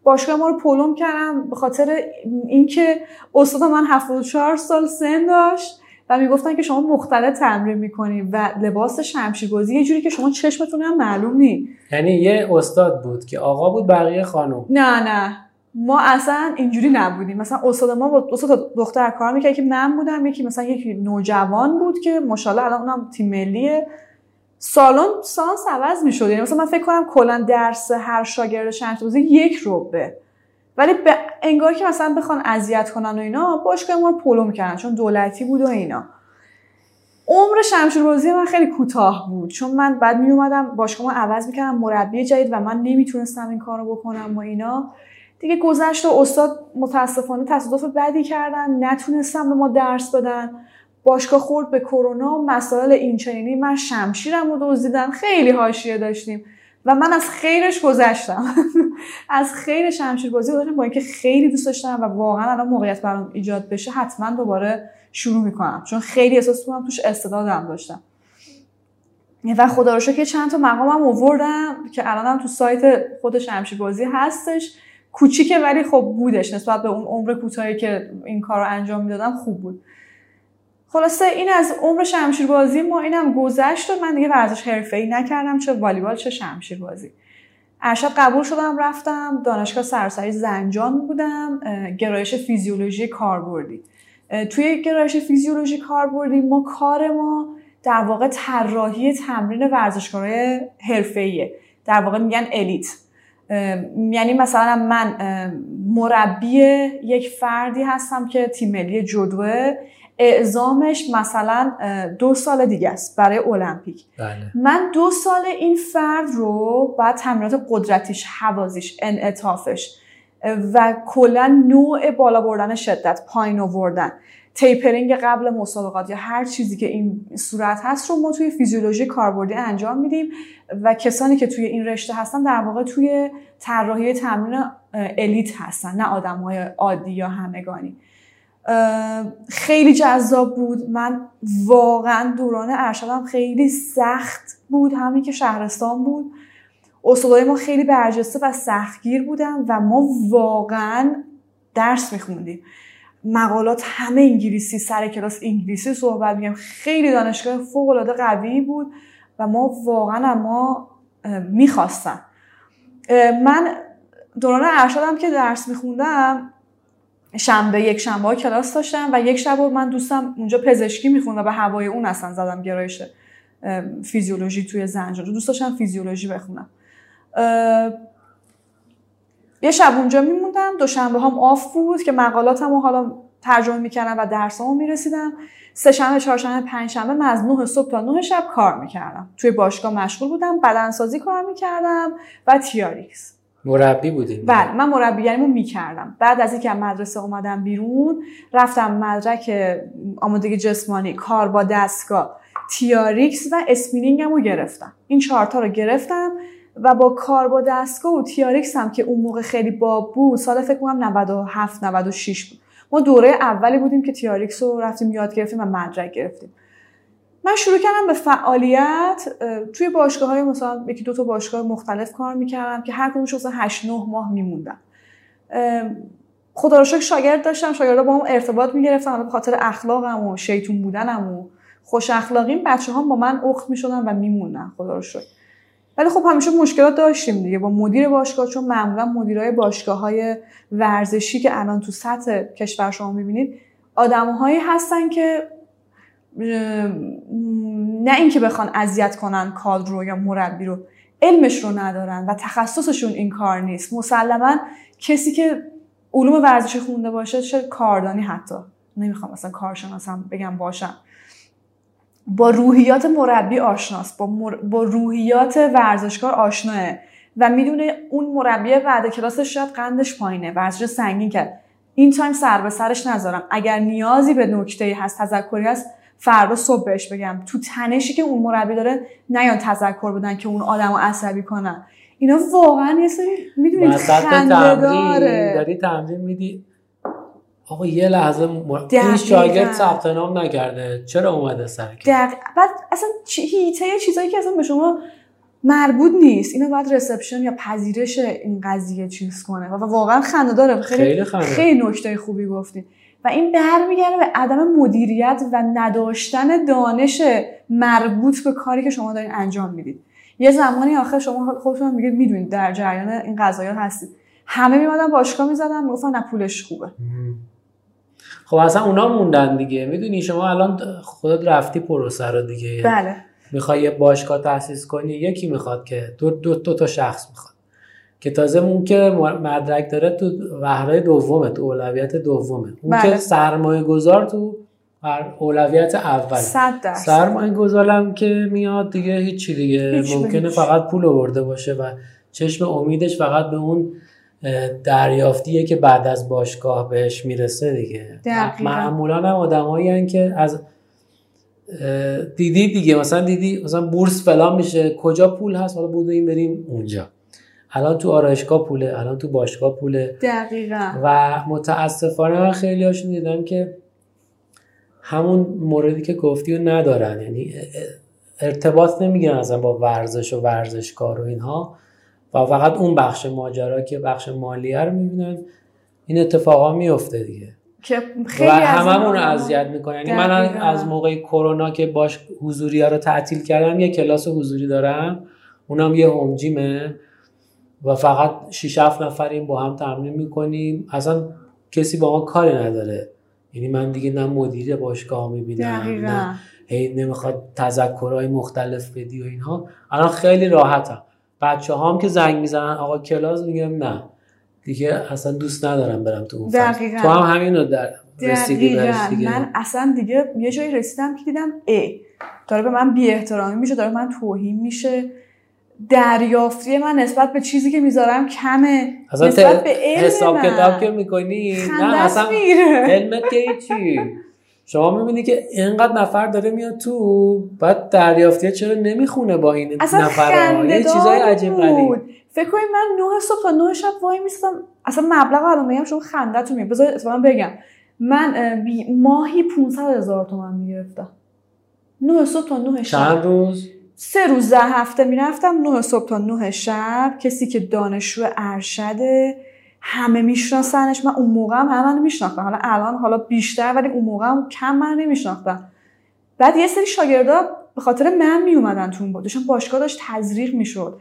S3: باشگاه ما رو پلم کردم به خاطر اینکه استاد من 74 سال سن داشت. و می‌گفتن که شما مختلف تمرین می‌کنی و لباس شمشیربازی یه جوری که شما چشمتون هم معلوم نی
S2: یعنی یه استاد بود که آقا بود بقیه خانم.
S3: نه نه. ما اصلا اینجوری نبودیم. مثلا استاد ما با استاد دختر کار می‌کرد. که من بودم یکی مثلا یکی نوجوان بود که ماشاءالله الان اونم تیم ملیه. سالن سانس عوض می‌شد. یعنی مثلا من فکر کنم کلا درس هر شاگرد شمشیربازی یک ربه ولی به انگار که مثلا بخوان اذیت کنن و اینا باشگاه ما رو پلو می‌کردن چون دولتی بود و اینا. عمر شمشیر بازی من خیلی کوتاه بود. چون من بعد می اومدم باشگاه ما عوض می‌کردم مربی جدید و من نمی‌تونستم این کارو بکنم و اینا. دیگه گذشت و استاد متاسفانه تصادف بدی کردن نتونستم به ما درس بدن. باشگاه خورد به کرونا مسائل اینچنینی. من شمشیرم رو دزدیدن خیلی حاشیه داشتیم. و من از خیرش گذشتم. [laughs] از خیر شمشیر بازی گذشتم با اینکه خیلی دوست داشتم و واقعا الان موقعیت برام ایجاد بشه حتما دوباره شروع می‌کنم. چون خیلی احساس می‌کنم توش استعدادم داشتم. و خدا رو که چند تا مقامم آوردم که الانم تو سایت خود شمشیر بازی هستش. کوچیکه ولی خب بودش. نسبت به اون عمر کوتاهی که این کار رو انجام می‌دادم خوب بود. خلاصه این از عمر شمشیر بازی ما اینم گذشت و من دیگه ورزش ای نکردم چه والیبال چه شمشیر بازی ارشد قبول شدم رفتم. دانشگاه سراسری زنجان بودم. گرایش فیزیولوژی کاربردی. توی گرایش فیزیولوژی کاربردی ما کار ما در واقع طراحی تمرین ورزشکارای حرفه‌ایه. در واقع میگن الیت یعنی مثلا من مربی یک فردی هستم که تیم ملی جدوه. اعزامش مثلا دو سال دیگه است برای المپیک
S2: بله.
S3: من دو سال این فرد رو بعد تمرینات قدرتیش حوازیش انعطافش و کلا نوع بالا بردن شدت پایین آوردن تیپرینگ قبل مسابقات یا هر چیزی که این صورت هست رو ما توی فیزیولوژی کاربردی انجام میدیم و کسانی که توی این رشته هستن در واقع توی طراحی تمرین الیت هستن نه آدم های عادی یا همگانی خیلی جذاب بود. من واقعا دوران ارشدم خیلی سخت بود. همین که شهرستان بود. استادای ما خیلی برجسته و سختگیر بودن و ما واقعا درس میخوندیم. مقالات همه انگلیسی سر کلاس انگلیسی صحبت میگم خیلی دانشگاه فوق العاده قوی بود و ما واقعا ما می‌خواستم من دوران ارشدم که درس میخوندم شنبه یک شنبه ها کلاس داشتم و یک شب من دوستم اونجا پزشکی می‌خوند و به هوای اون اصلا زدم گرایش فیزیولوژی توی زنجان. دوست داشتم فیزیولوژی بخونم. یه شب اونجا میموندم دوشنبه هم آف بود که مقالاتمو حالا ترجمه می‌کردم و درسامو می‌رسیدم. سه شنبه چهارشنبه پنج شنبه من از 9 صبح تا 9 شب کار می‌کردم. توی باشگاه مشغول بودم بدنسازی کار می‌کردم و تیاریکس
S2: مربی بودیم.
S3: بله من مربیگریمو می‌کردم. بعد از اینکه مدرسه اومدم بیرون رفتم مدرک آمادگی جسمانی کار با دستگاه تیاریکس و اسپینینگمو گرفتم. این چهارتا رو گرفتم و با کار با دستگاه و تیاریکس هم که اون موقع خیلی باب بود سال فکر کنم 97 96 بود. ما دوره اولی بودیم که تیاریکس رو رفتیم یاد گرفتیم و مدرک گرفتیم. من شروع کردم به فعالیت توی باشگاه های مثلا یکی دو تا باشگاه مختلف کار می‌کردم که هر کدومش مثلا 8 9 ماه میموندم. خدا رو شکر شاگرد داشتم شاگردا با هم ارتباط می‌گرفتم به خاطر اخلاقم و شیطون بودنم و خوش اخلاقیم بچه هم با من اخت می‌شدن و میموندن خدا رو شکر. ولی خب همیشه مشکلات داشتیم دیگه با مدیر باشگاه چون معمولا مدیرای باشگاه های ورزشی که الان تو سطح کشور شما می‌بینید آدمهایی هستن که نه اینکه بخوان اذیت کنن کادر رو یا مربی رو علمش رو ندارن و تخصصشون این کار نیست. مسلما کسی که علوم ورزشی خونده باشه چه کاردانی حتی نمی‌خوام مثلا کارشناسم بگم باشم. با روحیات مربی آشناست با, با روحیات ورزشکار آشناه و می‌دونه اون مربی بعد کلاسش شاید قندش پایینه ورزش سنگین کرد این تایم سر به سرش نذارم. اگر نیازی به نکته هست تذکری هست فردا صبح بهش بگم. تو تنشی که اون مربی داره نیان تذکر بدن که اون آدمو عصبی کنن. اینا واقعا یه سری می‌دونید خنده داره.
S2: داری تمرین میدی. آقا یه لحظه مر... این شاگرد ثبت نام نکرده. چرا اومده سر
S3: دقیق... بعد اصلا هیته چیزایی که اصلا به شما مربوط نیست. اینو باید رسپشن یا پذیرش این قضیه چیز کنه. و واقعا خنده داره. خیلی خیلی, خنده. خیلی نکته خوبی گفتین و این برمیگرده به عدم مدیریت و نداشتن دانش مربوط به کاری که شما دارین انجام می‌دید. یه زمانی آخر شما خودتون میگید می‌دونید در جریان این قضایا هستید. همه میمدن باشگاه می‌زدن می‌گفتن نه پولش خوبه.
S2: خب اصلا اونا موندن دیگه. می‌دونی شما الان خودت رفتی پروسه رو دیگه.
S3: بله.
S2: می‌خوای یه باشگاه تاسیس کنی یکی می‌خواد که دو, دو, دو تا شخص می‌خواد. که تازه اون که مدرک داره تو وهرای دومه تو اولویت دومه. اون بله. که سرمایه گذار تو اولویت اول.
S3: صد
S2: سرمایه گذارم که میاد دیگه هیچی دیگه. هیچ ممکنه فقط پول آورده باشه و چشم امیدش فقط به اون دریافتیه که بعد از باشگاه بهش می‌رسه دیگه. معمولا هم آدمایی که از دیدی دیگه. مثلا دیدی مثلا بورس فلان میشه. کجا پول هست؟ حالا بودیم بریم اونجا. الان تو آرایشگاه پوله الان تو باشگاه پوله.
S3: دقیقا.
S2: و متاسفانه من خیلی هاشون دیدم که همون موردی که گفتی رو ندارن. یعنی ارتباط نمی‌گیرن اصلا با ورزش و ورزشکار و اینها. و فقط اون بخش ماجرا که بخش مالیه رو می‌بینن. این اتفاقا میفته دیگه.
S3: که خیلی
S2: و هممون رو اذیت می‌کنه یعنی من از موقع کرونا که باش حضوری ها رو تعطیل کردم یه کلاس حضوری دارم. اونم یه هومجیمه و فقط 6 7 نفریم با هم تمرین می‌کنیم. اصلا کسی با ما کاری نداره. یعنی من دیگه نه مدیر باشگاه می‌بینم نه هی نمی‌خواد تذکرهای مختلف بدی و اینها. الان خیلی راحتم. بچه هم که زنگ می‌زنن آقا کلاس؟ میگم نه. دیگه اصلا دوست ندارم برم تو اون تو هم همین رو در رسیدی دیگه.
S3: من اصلا دیگه یه جایی رسیدم که دیدم ای داره به من بی احترامی میشه داره من توهین میشه. دریافتی من نسبت به چیزی که می‌ذارم کمه. نسبت به علم
S2: حساب کتاب که می‌کنی؟ نه اصلا علمت که چی شما می‌بینی که اینقدر نفر داره میاد تو بعد دریافتی چرا نمی‌خونه با این نفر یه چیزای عجیب غریب.
S3: فکر کنید من 9 صبح تا 9 شب وای میستم اصلا مبلغ الان میگم شما خندهتون میاد بذار اتفاقا بگم. من ماهی 500 هزار تومن می‌گرفتم. 9 صبح تا 9 شب.
S2: چند روز؟
S3: سه روز در هفته می‌رفتم 9 صبح تا 9 شب. کسی که دانشجو ارشده همه میشناسنش. من اون موقع هم همه میشناختم. حالا الان حالا بیشتر ولی اون موقع هم کم من نمیشناختم بعد یه سری شاگردا به خاطر من میومدن تو اون داشتن باشگاه داشت تزریق می‌شد.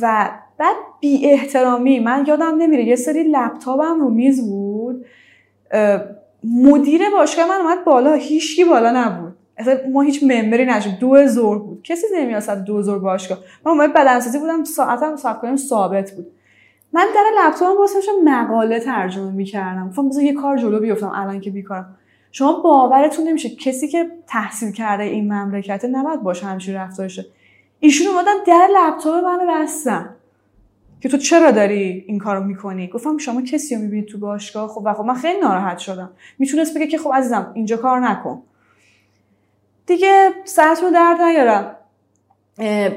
S3: و بعد بی احترامی من یادم نمیره. یه سری لپتاپم رو میز بود. مدیر باشگاه من اومد بالا. هیچکی بالا نبود. اصلا ما هیچ ممبری نشیم دو زور بود کسی نمیاد دو زور باشگاه؟ من اومد بدنسازی بودم ساعتم ساعت کنیم ثابت بود. من در لپتاپم واسه مقاله ترجمه می‌کردم. گفتم بذار یه کار جلو بیفتم. الان که بیکارم. شما باورتون نمیشه. کسی که تحصیل کرده این مملکت نباید باشه همچین رفتارشه ایشون اومدن در لپتاپ منو بستن. که تو چرا داری این کارو می‌کنی؟ گفتم شما کسی رو می‌بینید تو باشگاه؟ خب و خب من خیلی ناراحت شدم. می‌تونست بگه که خب عزیزم اینجا کار نکن. دیگه سرتون درد نیارم.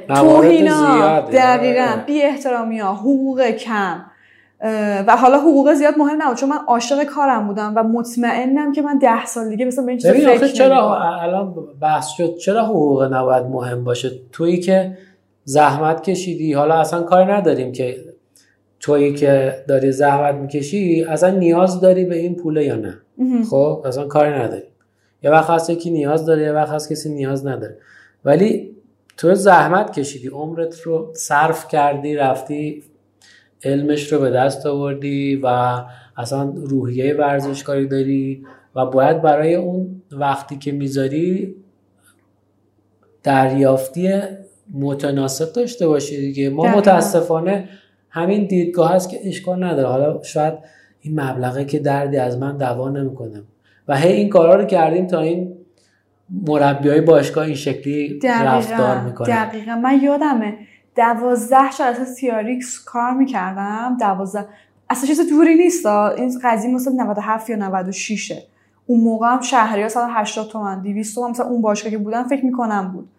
S3: توهینا دقیقا آره. بی احترامی ها حقوق کم. و حالا حقوق زیاد مهم نبود چون من عاشق کارم بودم و مطمئنم که من ده سال دیگه مثلا به این
S2: فکر چرا الان بحث شد چرا حقوق نباید مهم باشه؟ تویی که زحمت کشیدی حالا اصلا کار نداریم که تویی که داری زحمت می‌کشی اصلا نیاز داری به این پوله یا نه. خب اصلا کاری نداری یه وقت هست یکی نیاز داره یه وقت هست کسی نیاز نداره. ولی تو زحمت کشیدی عمرت رو صرف کردی رفتی علمش رو به دست آوردی و اصلا روحیه ورزشکاری داری و باید برای اون وقتی که می‌ذاری دریافتی متناسب داشته باشی دیگه. ما متاسفانه همین دیدگاه هست که اشکال نداره. حالا شاید این مبلغه که دردی از من دوا نمی‌کنه. و هی این کارا رو کردیم تا این مربی های باشگاه این شکلی رفتار می‌کنه.
S3: دقیقا. من یادمه دوازده سال اساس تیاریکس کار می‌کردم. دوازده. اصلا چیز دوری نیست. این قضیه مثلا 97 یا 96 اون موقع هم شهری ها 180 تومن 200 تومن. مثلا اون باشگاه که بودن فکر می‌کنم بود.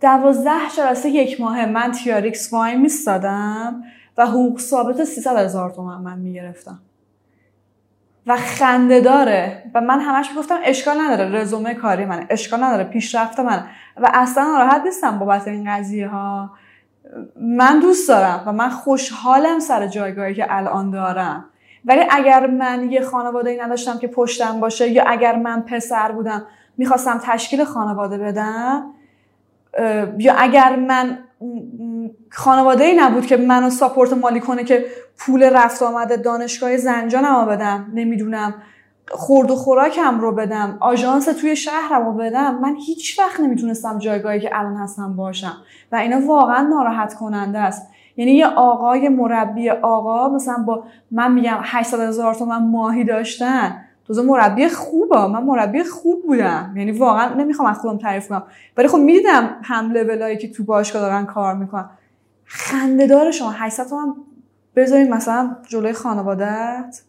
S3: دوازده جلسه یک ماه من تیاریکس وای میستادم و حقوق ثابت 300 هزار تومن من می‌گرفتم. و خنده داره. و من همش گفتم اشکال نداره رزومه کاری منه. اشکال نداره پیشرفت من و اصلا ناراحت نیستم بابت این قضیه ها من دوست دارم و من خوشحالم سر جایگاهی که الان دارم. ولی اگر من یه خانواده ای نداشتم که پشتم باشه یا اگر من پسر بودم می‌خواستم تشکیل خانواده بدم یا اگر من خانواده ای نبود که منو ساپورت مالی کنه که پول رفت آمده دانشگاه زنجانم رو بدم. نمی‌دونم خورد و خوراکم رو بدم آژانس توی شهرم رو بدم. من هیچ وقت نمی‌تونستم جایگاهی که الان هستم باشم و اینا واقعا ناراحت کننده است. یعنی یه آقای مربی آقا مثلا با من میگم 800 هزار تومن ماهی داشتن. تازه مربی خوبه من مربی خوب بودم. یعنی واقعا نمی‌خوام از خودم تعریف کنم. ولی خب می‌دیدم هم لولایی که تو باشگاه دارن کار می‌کنن. خنده دار شما. 800 تومن بذارید مثلا جلوی خانوادت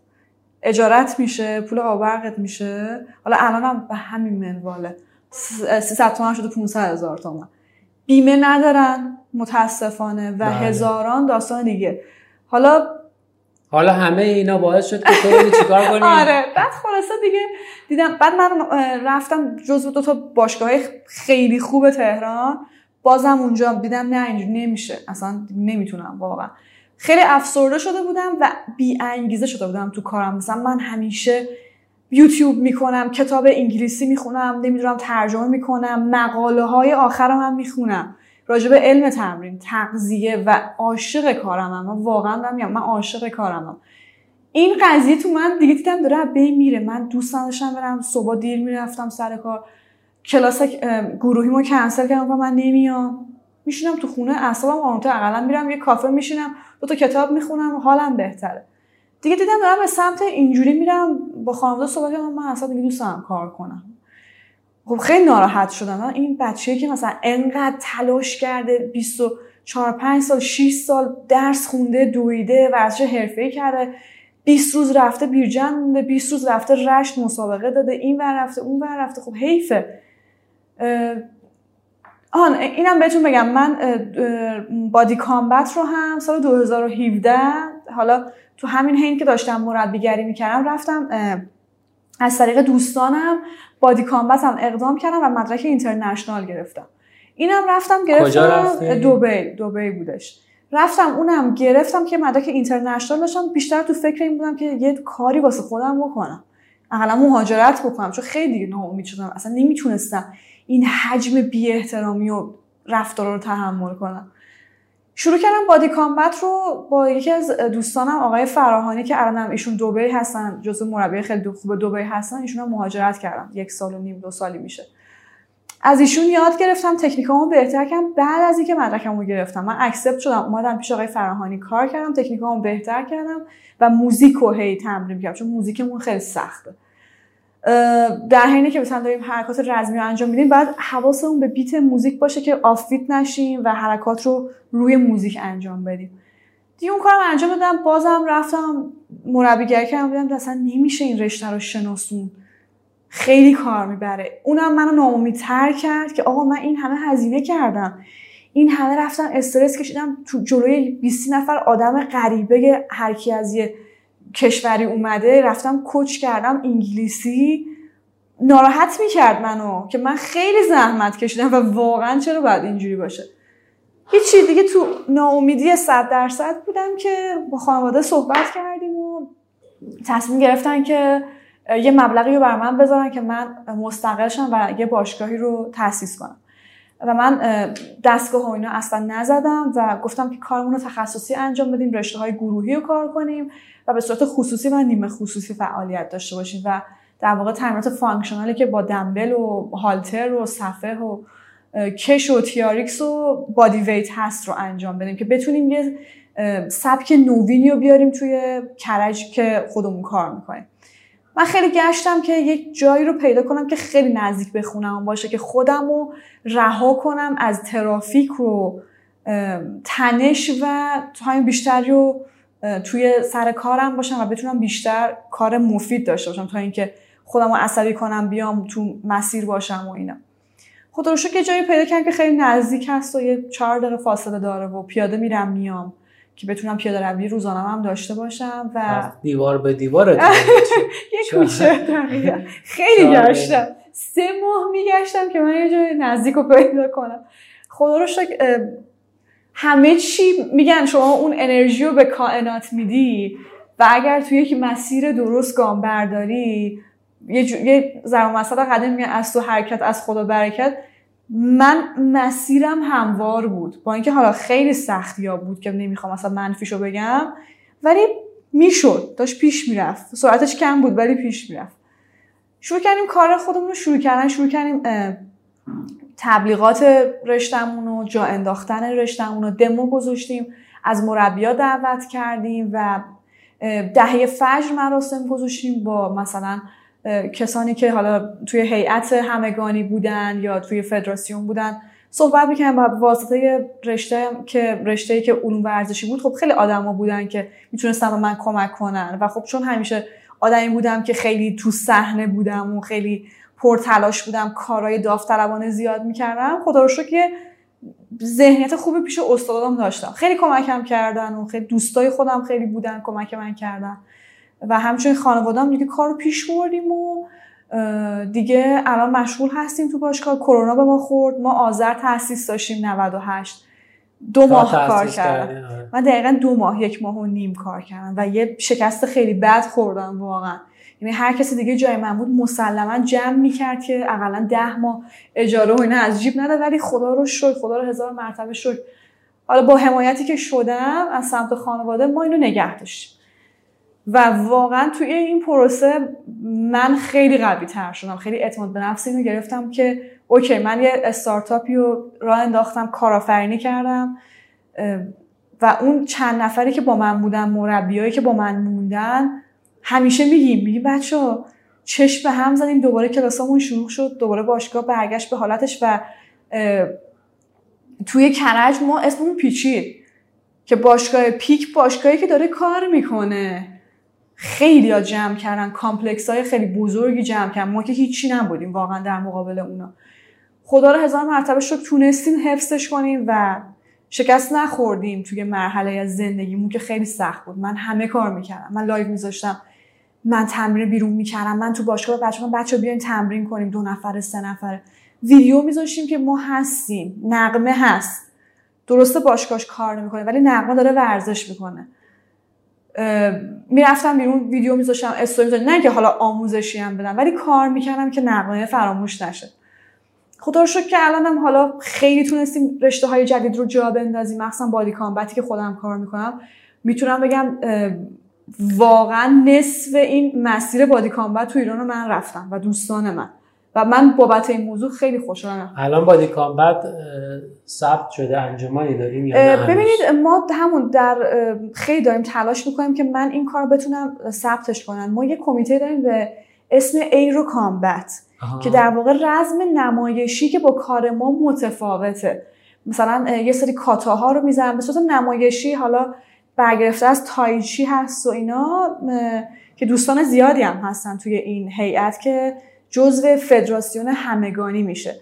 S3: اجارت میشه پول آبرقت میشه. حالا الان هم به همین منواله. 300 تومن شده 500 هزار تومن بیمه ندارن متاسفانه و بله. هزاران داستان دیگه. حالا
S2: حالا همه اینا باعث شد که تو چیکار کنی؟ [laughs]
S3: آره. بعد خلاصه دیگه دیدم بعد من رفتم جزو دو تا باشگاه خیلی خوب تهران. بازم اونجا دیدم نه اینجوری نمیشه. اصلا نمی‌تونم واقعا. خیلی افسرده شده بودم و بی انگیزه شده بودم تو کارم. مثلا من همیشه یوتیوب می‌کنم کتاب انگلیسی می‌خونم نمی‌دونم ترجمه می‌کنم مقاله های آخرم هم می‌خونم. راجع به علم تمرین تغذیه و عاشق کارم من واقعا میگم من عاشق کارم این قضیه تو من دیگه دیدم داره بین میره. من دوست نداشتم برم صبح دیر می‌رفتم سر کار. کلاس گروهیمو کنسل کردم و من نمیام. میشینم تو خونه اعصابم آرومتر اقلا میرم یه کافه میشینم دو تا کتاب می‌خونم حالم بهتره. دیگه دیدم دارم به سمت اینجوری میرم با خانواده صحبت کردم من اصلا دیگه دوست کار کنم. خب خیلی ناراحت شدم. این بچه که مثلا انقدر تلاش کرده 24 5 سال 6 سال درس خونده دویده ورزش حرفه‌ای کرده 20 روز رفته بیرجن مونده 20 روز رفته رشت مسابقه داده این ور رفته اون ور رفته. خب حیفه. آن اینم بهتون بگم. من بادی کامبت رو هم سال 2017 حالا تو همین حین که داشتم مربیگری می‌کردم رفتم از طریق دوستانم بادی کامبت هم اقدام کردم و مدرک اینترنشنال گرفتم. اینم رفتم گرفتم دوبی دوبی بودش. رفتم اونم گرفتم که مدرک اینترنشنال داشتم. بیشتر تو فکر این بودم که یه کاری واسه خودم بکنم. اقلا مهاجرت بکنم چون خیلی دیگه ناامید شدم. اصلا نمی‌تونستم این حجم بی احترامی و رفتار رو تحمل کنم. شروع کردم بادی کامبت رو با یکی از دوستانم آقای فراهانی که الانم ایشون دوبی هستن جزو مربی خیلی خوب دوبی هستن ایشون هم مهاجرت کردم. یک سال و نیم دو سالی میشه. از ایشون یاد گرفتم تکنیکامو بهتر کردم. بعد از اینکه مدرکمو گرفتم من accept شدم اومدم پیش آقای فراهانی کار کردم تکنیکامو بهتر کردم و موزیک رو هی تمرین کردم. چون موزیکمون خیلی سخته. در حینی که مثلا داریم حرکات رزمی رو انجام میدیم بعد حواسمون به beat موزیک باشه که off beat نشیم و حرکات رو روی موزیک انجام بدیم. دیگه اون کارم انجام دادم بازم رفتم مربیگری کردم بودم اصلا نمیشه این رشته رو شناسون. خیلی کار می‌بره. اونم منو ناامیدتر کرد که آقا من این همه هزینه کردم. این همه رفتم استرس کشیدم تو جلوی 20 نفر آدم غریبه هر کی از یه کشوری اومده. رفتم کوچ کردم انگلیسی. ناراحت می‌کرد منو که من خیلی زحمت کشیدم و واقعا چرا باید اینجوری باشه. هیچی دیگه تو ناامیدی صد درصد بودم که با خانواده صحبت کردیم و تصمیم گرفتن که یه مبلغی رو بر من بذارن که من مستقل شم و یه باشگاهی رو تاسیس کنم. و من دستگاه و اینا اصلا نزدم و گفتم که کارمون رو تخصصی انجام بدیم رشته های گروهی رو کار کنیم و به صورت خصوصی و نیمه خصوصی فعالیت داشته باشیم و در واقع تمرینات functional ی که با دمبل و هالتر و صفحه و کش و TRX و body weight هست رو انجام بدیم که بتونیم یه سبک نوینی رو بیاریم توی کرج که خودمون کار می‌کنیم. من خیلی گشتم که یک جایی رو پیدا کنم که خیلی نزدیک به خونم باشه که خودم رو رها کنم از ترافیک رو تنش و تایم بیشتری رو توی سر کارم باشم و بتونم بیشتر کار مفید داشته باشم تا اینکه خودم رو عصبی کنم بیام تو مسیر باشم و اینا. خدا رو که جایی پیدا کردم که خیلی نزدیک هست و یه چهار دقیقه فاصله داره و پیاده میرم میام. که بتونم پیاده روی روزانه هم داشته باشم و
S2: دیوار به دیوار [laughs]
S3: یه کوچه خیلی گشتم سه ماه میگشتم که من یه جای نزدیک رو پیدا کنم. خدا رو همه چی میگن شما اون انرژی رو به کائنات میدی و اگر توی یک مسیر درست گام برداری یه, جو... یه قدم میگن از تو حرکت از خدا برکت من مسیرم هموار بود. با اینکه حالا خیلی سختی ها بود که نمی‌خوام اصلا منفیشو بگم ولی می‌شد. داشت پیش می‌رفت. سرعتش کم بود ولی پیش می‌رفت. شروع کردیم کار خودمون رو شروع کردن. شروع کردیم تبلیغات رشتمون و جا انداختن رشتمون رو دمو گذاشتیم. از مربیا دعوت کردیم و دهه فجر مراسم گذاشتیم با مثلا کسانی که حالا توی هیئت همگانی بودن یا توی فدراسیون بودن صحبت می‌کنم با واسطه رشته که رشته که علوم ورزشی بود خب خیلی آدما بودن که می‌تونستن به من کمک کنن و خب چون همیشه آدمی بودم که خیلی تو صحنه بودم و خیلی پرتلاش بودم کارهای داوطلبانه زیاد می‌کردم خدا رو که ذهنیت خوبی پیش استادام داشتم. خیلی کمکم کردن و خیلی دوستای خودم خیلی بودن کمک من کردن. و همچنین خانوادم دیگه کار رو پیش بردیم و دیگه الان مشغول هستیم تو باشگاه. کرونا به ما خورد. ما آذر تاسیس داشتیم 98 دو ماه کار کردم آره. من دقیقا دو ماه یک ماه و نیم کار کردم و یه شکست خیلی بد خوردم واقعا. یعنی هر کسی دیگه جای من بود مسلما جمع می‌کرد که اقلا ده ماه اجاره و اینا از جیب نده ولی خدا رو شکر خدا رو هزار مرتبه شکر. حالا با حمایتی که شدم از سمت خانواده ما اینو نگه داشتیم. و واقعا توی این پروسه من خیلی قوی تر شدم خیلی اعتماد به نفس اینو گرفتم که اوکی من یه استارتاپی رو راه انداختم کارآفرینی کردم و اون چند نفری که با من بودن مربیایی که با من موندن همیشه میگیم میگیم بچه چشم به هم زدیم دوباره کلاسامون شروع شد دوباره باشگاه برگشت به حالتش و توی کرج ما اسممون پیچید که باشگاه پیک باشگاهی که داره کار می‌کنه. خیلی ها جمع کردن. complex های خیلی بزرگی جمع کردن. ما که هیچی نبودیم واقعا در مقابل اونا. خدا رو هزار مرتبه شکر تونستیم حفظش کنیم و شکست نخوردیم توی مرحله از زندگیمون که خیلی سخت بود. من همه کار می‌کردم. من live میذاشتم. من تمرین بیرون می‌کردم. من تو باشگاه بچه بچه بیاین تمرین کنیم. دو نفر سه نفره. ویدیو میذاشتیم که ما هستیم. نقمه هست. درسته باشگاهش کار نمی‌کنه ولی نقمه داره ورزش می‌کنه. می‌رفتم بیرون ویدیو میذاشتم استوری نه که حالا آموزشی هم بدم ولی کار می‌کردم که نقمه فراموش نشه. خدا رو شکر که الانم حالا خیلی تونستیم رشته های جدید رو جا بندازیم. مخصوصا بادی کامبتی که خودم کار می‌کنم. می‌تونم بگم واقعا نصف این مسیر بادی کامبت تو ایران رو من رفتم و دوستان من. و من بابت این موضوع خیلی خوشحالم.
S2: الان بادی کامبت ثبت شده انجمنی داریم
S3: یا ببینید ما همون در خیلی داریم تلاش می‌کنیم که من این کار بتونم ثبتش کنم. ما یه کمیته داریم به اسم ایرو کامبت که در واقع رزم نمایشی که با کار ما متفاوته. مثلا یه سری کاتاها رو می‌زنن به صورت نمایشی حالا برگرفته از تایچی هست و اینا که دوستان زیادی هم هستن توی این هیئت که جزو فدراسیون همگانی میشه.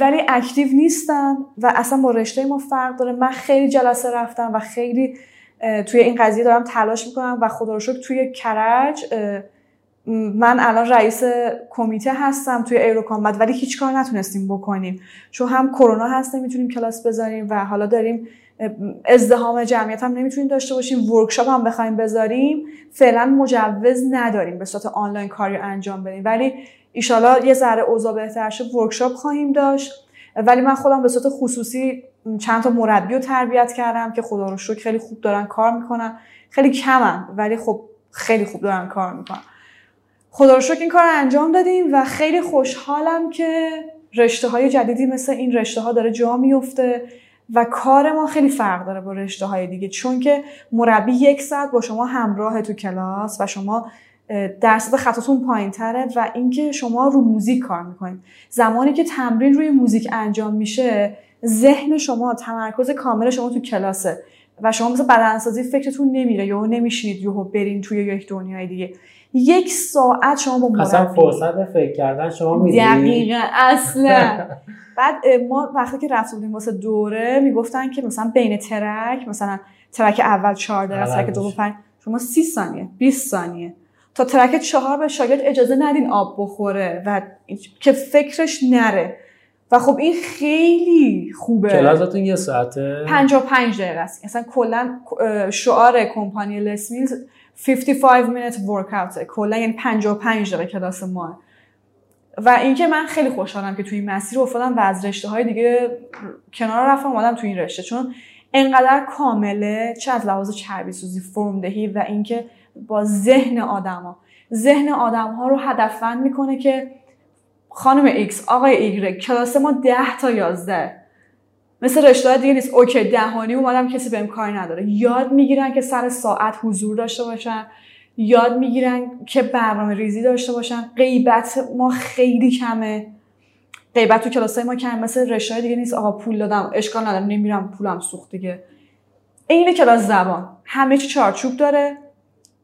S3: ولی اکتیو نیستن و اصلا با رشته ما فرق داره. من خیلی جلسه رفتم و خیلی توی این قضیه دارم تلاش می‌کنم و خدا رو توی کرج من الان رئیس کمیته هستم توی ایروکامبت ولی هیچ کار نتونستیم بکنیم. چون هم کرونا هست نمی‌تونیم کلاس بذاریم و حالا داریم ازدهام جمعیت هم نمی‌تونیم داشته باشیم. ورکشاپ هم بخوایم بذاریم. فعلا مجوز نداریم به صورت آنلاین کاری انجام بدیم. ولی ایشالا یه ذره اوضاع بهتر شه ورکشاپ خواهیم داشت. ولی من خودم به صورت خصوصی چند تا مربی رو تربیت کردم که خدا رو شکر خیلی خوب دارن کار می‌کنن. خیلی کمن ولی خب خیلی خوب دارن کار می‌کنن. خدا رو شکر این کار رو انجام دادیم و خیلی خوشحالم که رشته های جدیدی مثل این رشته ها داره جا میفته و کار ما خیلی فرق داره با رشته های دیگه. چون که مربی یک ساعت با شما همراه تو کلاس و شما درصد خطاتون پایین تره و اینکه شما رو موزیک کار می‌کنید زمانی که تمرین روی موزیک انجام میشه ذهن شما تمرکز کامل شما تو کلاسه و شما مثل بدنسازی فکرتون نمیره یا نمیشینید یهو برین توی یک دنیای دیگه. یک ساعت شما با مربی
S2: اصلا فرصت فکر کردن شما می‌دید
S3: دقیقا اصلا. [laughs] بعد ما وقتی که رفته بودیم واسه دوره می‌گفتن که مثلا بین ترک مثلا ترک اول 14 ترک دوم 5 شما 30 ثانیه 20 ثانیه. تا ترک چهار به شاگرد اجازه ندین آب بخوره و که فکرش نره. و خب این خیلی خوبه.
S2: کلاساتون یه ساعته؟
S3: 55 دقیقه است. مثلا کلا شعار کمپانی Les Mills 55 minute workout. کلا یعنی 55 دقیقه کلاس ما. و اینکه من خیلی خوشحالم که توی این مسیر افتادم و از رشته های دیگه کنار رفتم اومدم توی این رشته. چون انقدر کامله چه از لحاظ چربی سوزی فرم دهی و اینکه با ذهن آدما. ذهن آدم ها رو هدفمند می‌کنه که خانم ایکس آقای ایگرگ کلاس ما ده تا یازده. مثل رشته دیگه نیست. اوکی دهانی اومدم کسی بهم کاری نداره. یاد می‌گیرن که سر ساعت حضور داشته باشن. یاد می‌گیرن که برنامه ریزی داشته باشن. غیبت ما خیلی کمه. غیبت تو کلاسای ما کم مثل رشته دیگه نیست. آقا پول دادم اشکال ندارم نمیرم پولم سوخت دیگه. این کلاس زبان. همه چی چارچوب داره.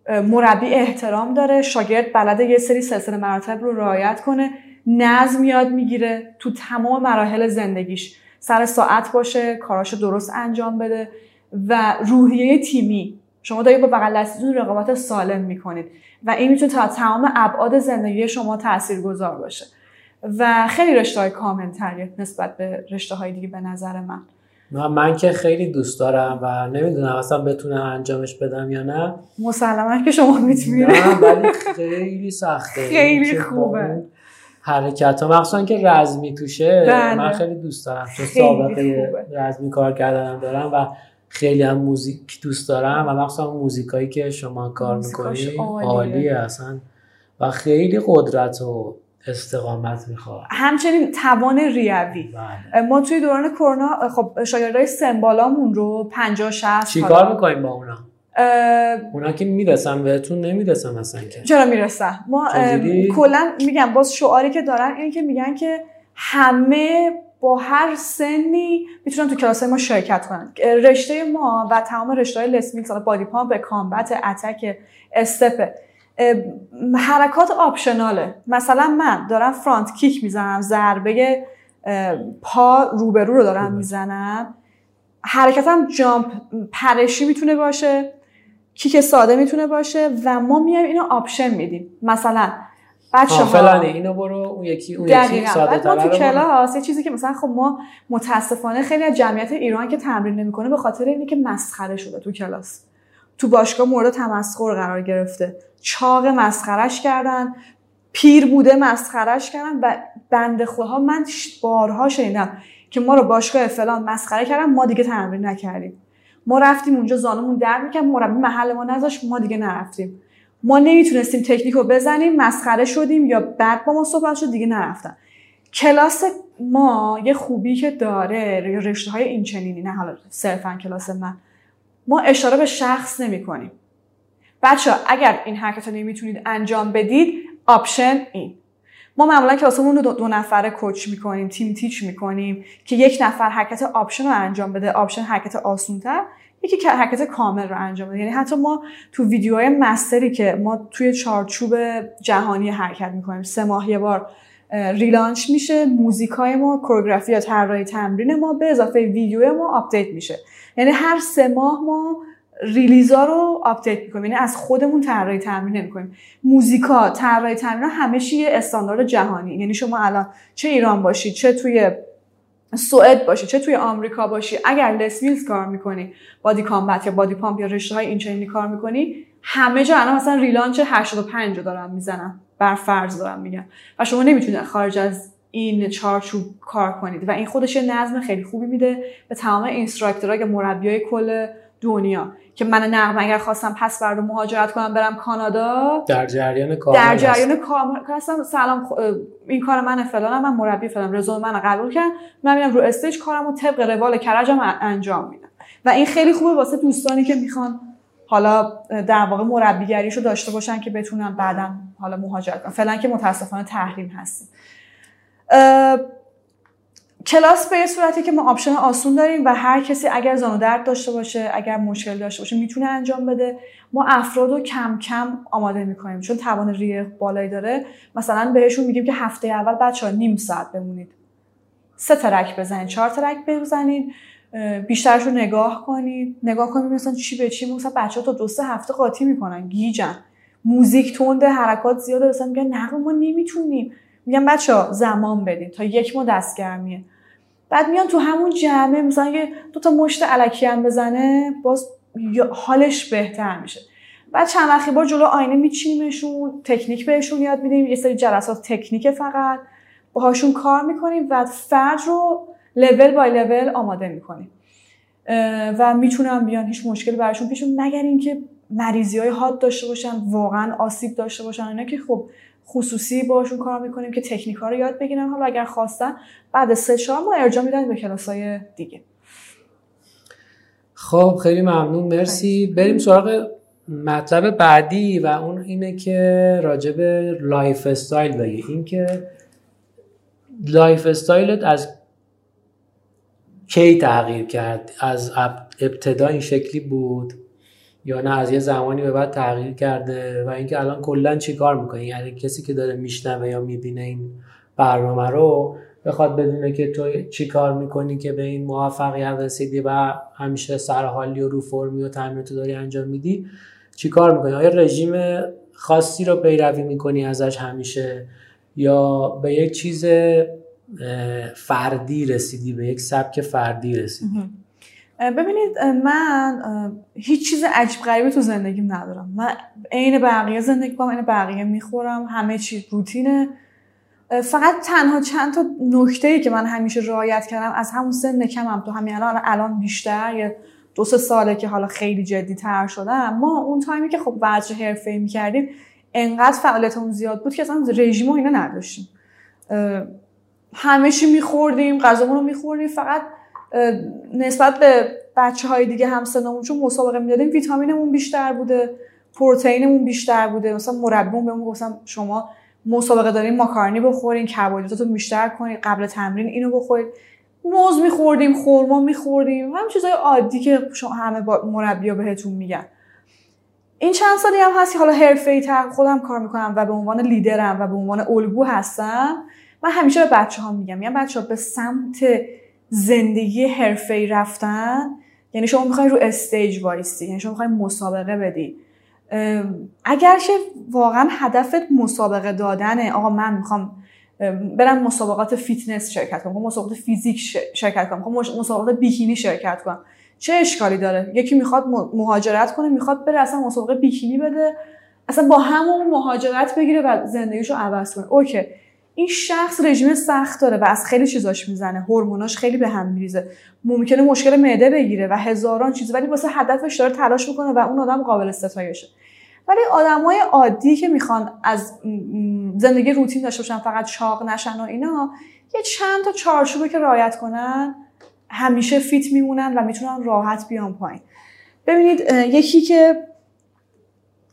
S3: مربی احترام داره شاگرد بلده یه سری سلسله مراتب رو رعایت کنه نظم یاد می‌گیره تو تمام مراحل زندگیش. سر ساعت باشه کاراشو درست انجام بده و روحیه تیمی. شما دارید با بغل دستیتون رقابت سالم می‌کنید و این می‌تونه تا تمام ابعاد زندگی شما تاثیرگذار باشه. و خیلی رشته های کامل نسبت به رشته های دیگه به نظر من.
S2: من, من که خیلی دوست دارم و نمی‌دونم اصلا بتونم انجامش بدم یا نه.
S3: مسلما که شما می‌تونید.
S2: نه ولی خیلی سخته. [laughs]
S3: خیلی خوبه.
S2: حرکت ها مخصوصا که رزمی توشه بله. من خیلی دوست دارم. چون سابقه رزمی کار کردنم دارم و خیلی هم موزیک دوست دارم و مخصوصا موزیکایی که شما کار می‌کنی عالیه. اصلا. و خیلی قدرت و استقامت می‌خواد.
S3: همچنین توان ریوی. بله. ما توی دوران کرونا خب شاگردای سمبالامون رو 50 60
S2: چیکار می‌کنیم با اونا؟ اونا که می‌رسن بهتون نمی‌رسن مثلا که.
S3: چرا می‌رسن؟ ما کلا میگم باز شعاری که دارن اینه که میگن که همه با هر سنی می‌تونن تو کلاس ما شرکت کنن. رشته ما و تمام رشته های لسمیل سال بادی به کامبت اتک استپ حرکات آپشناله. مثلا من دارم فرانت کیک می‌زنم ضربه پا روبرو رو دارم می‌زنم. حرکتم jump پرشی می‌تونه باشه kick ساده می‌تونه باشه و ما میایم اینو option میدیم. مثلا
S2: بچه ها اینو برو اون یکی اون یکی ساده
S3: ما تو کلاس یه چیزی که مثلا خب ما متاسفانه خیلی از جمعیت ایران که تمرین نمی‌کنه به خاطر اینه که مسخره شده تو کلاس. تو باشگاه مورد تمسخر قرار گرفته. چاق مسخرش کردن پیر بوده مسخرش کردن و بنده خودها من بارها شنیدم که ما رو باشگاه فلان مسخره کردن ما دیگه تمرین نکردیم. ما رفتیم اونجا زانمون درد می‌کرد مربی محل ما نذاشت ما دیگه نرفتیم. ما نمی‌تونستیم تکنیک رو بزنیم مسخره شدیم یا بعد با ما صحبت شد دیگه نرفتن. کلاس ما یه خوبی که داره رشته های این چنینی نه حالا صرفا کلاس من. ما اشاره به شخص نمی کنیم بچه اگر این حرکت رو نمی‌تونید انجام بدید option این ما معمولا کلاسمون رو دو, دو نفره coach می‌کنیم team teach می‌کنیم که یک نفر حرکت option رو انجام بده option حرکت آسونتر یکی حرکت کامل رو انجام بده. یعنی حتی ما تو ویدیوهای master ی که ما توی چارچوب جهانی حرکت می‌کنیم سه ماه یه بار relaunch میشه موزیکای ما choreography یا طراحی تمرین ما به اضافه ویدیو ما update میشه. یعنی هر سه ماه ما release ا رو update می‌کنیم. یعنی از خودمون طراحی تمرین نمی‌کنیم. موزیکا طراحی تمرین همه یه استاندارد جهانی. یعنی شما الان چه ایران باشید چه توی سوئد باشی چه توی آمریکا باشی اگر Les Mills کار می‌کنی BodyCombat یا BodyPump یا رشته های اینچنینی کار می‌کنی همه جا الان مثلا release 85 رو دارم می‌زنم بر فرض دارم میگم. و شما نمی‌تونید خارج از این چارچوب کار کنید. و این خودش نظم خیلی خوبی میده به تمام instructor ها یا مربیای کل دنیا. که من نقم اگر خواستم پس برد مهاجرت کنم برم کانادا
S2: در جریان کار
S3: در جریان کار هستم. سلام این کار من فلانم من مربی فلان رزومه من قبول کردم من میرم رو استیج کارمو طبق روال کرجم انجام میدم. و این خیلی خوبه واسه دوستانی که می‌خوان حالا در واقع مربیگریشو داشته باشن که بتونن بعدا حالا مهاجرت کنن فعلا که متاسفانه تحریم هستیم. کلاس به یه صورتی که ما option آسون داریم و هر کسی اگر زانو درد داشته باشه اگر مشکل داشته باشه می‌تونه انجام بده. ما افراد رو کم کم آماده می‌کنیم. چون توان ریه بالایی داره. مثلا بهشون میگیم که هفته اول بچه ها نیم ساعت بمونید. سه track بزنید چهار track بزنید. بیشترش رو نگاه کنید. نگاه کنید مثلا چی به چی. مثلا بچه ها تا دو سه هفته قاطی می‌کنن. گیجن. موزیک تونده حرکات زیاده مثلا میگن نه ما نمی‌تونیم. میگن بچه زمان بدین. تا یک ما دستگرمیه بعد میان تو همون جمعه مثلا یه دو تا مشت علکی هم بزنه باز حالش بهتر میشه. بعد چند وقتی بار جلو آینه میچینیمشون تکنیک بهشون یاد میدیم. یه سری جلسات تکنیک فقط. باهاشون کار می‌کنیم و فرد رو لول بای لول آماده می‌کنیم. و می‌تونم بیان هیچ مشکلی براشون پیش مگر اینکه مریضی های حاد داشته باشن واقعا آسیب داشته باشن اینا که خب خصوصی باشون کار می‌کنیم که تکنیک ها رو یاد بگیرن. حالا اگر خواستن بعد سه چهار ماه ارجاع میدن به کلاس های دیگه.
S2: خب خیلی ممنون. مرسی. بریم سراغ مطلب بعدی و اون اینه که راجب lifestyle بگی این که lifestyle ت از کی تغییر کرد؟ از ابتدا این شکلی بود؟ یا نه از یه زمانی به بعد تغییر کرده و اینکه الان کلا چی کار می‌کنی یعنی کسی که داره میشنوه یا می‌بینه این برنامه رو بخواد بدونه که تو چی کار می‌کنی که به این موفقیت رسیدی و همیشه سرحالی و رو فرمی و تو داری انجام میدی چی کار می‌کنی؟ آیا رژیم خاصی رو پیروی می‌کنی ازش همیشه؟ یا به یک چیز فردی رسیدی به یک سبک فردی رسیدی؟
S3: ببینید من هیچ چیز عجیب غریبی تو زندگیم ندارم. من عین بقیه زندگی کنم عین بقیه می‌خورم همه چی روتینه. فقط تنها چند تا نکته ای که من همیشه رعایت کردم از همون سن کمم تو همین الان الان بیشتر یه دو سه ساله که حالا خیلی جدی تر شدم. ما اون تایمی که خب ورزش حرفه‌ای می‌کردیم انقدر فعالیتمون زیاد بود که اصلا رژیم و اینا نداشتیم. همه چی میخوردیم غذامون رو میخوردیم فقط نسبت به بچه های دیگه همسنمون چون مسابقه می‌دادیم ویتامینمون بیشتر بوده پروتئینمون بیشتر بوده. مثلا مربیمون بهمون گفتم شما مسابقه دارین ماکارونی بخورین کربوهیدرات رو بیشتر کنید قبل تمرین اینو بخورید موز میخوردیم خورما میخوردیم. هم چیزای عادی که همه با مربیا بهتون میگن. این چند سالی هم هست حالا حرفه تر خودم کار می‌کنم و به عنوان لیدرم و به عنوان الگو هستم. من همیشه به بچه ها میگم. میگم بچه ها به سمت زندگی حرفه رفتن یعنی شما می‌خوای رو stage وایستی یعنی شما می‌خوای مسابقه بدی. اگرچه واقعا هدفت مسابقه دادنه آقا من می‌خوام برم مسابقات فیتنس شرکت کنم مسابقات physique شرکت کنم مسابقات بیکینی شرکت کنم. چه اشکالی داره؟ یکی می‌خواد مهاجرت کنه می‌خواد بره اصلا مسابقه بیکینی بده اصلا با همون مهاجرت بگیره و زندگیشو عوض کنه. OK. این شخص رژیم سخت داره و از خیلی چیزاش می‌زنه. هورموناش خیلی به هم میریزه. ممکنه مشکل معده بگیره و هزاران چیز ولی واسه هدفش داره تلاش می‌کنه و اون آدم قابل ستایشه ولی آدمای عادی که می‌خوان از زندگی روتین داشته باشن فقط چاق نشن و اینا یه چند تا چارچوبه که رعایت کنن همیشه fit میمونن و می‌تونن راحت بیان پایین. ببینید یکی که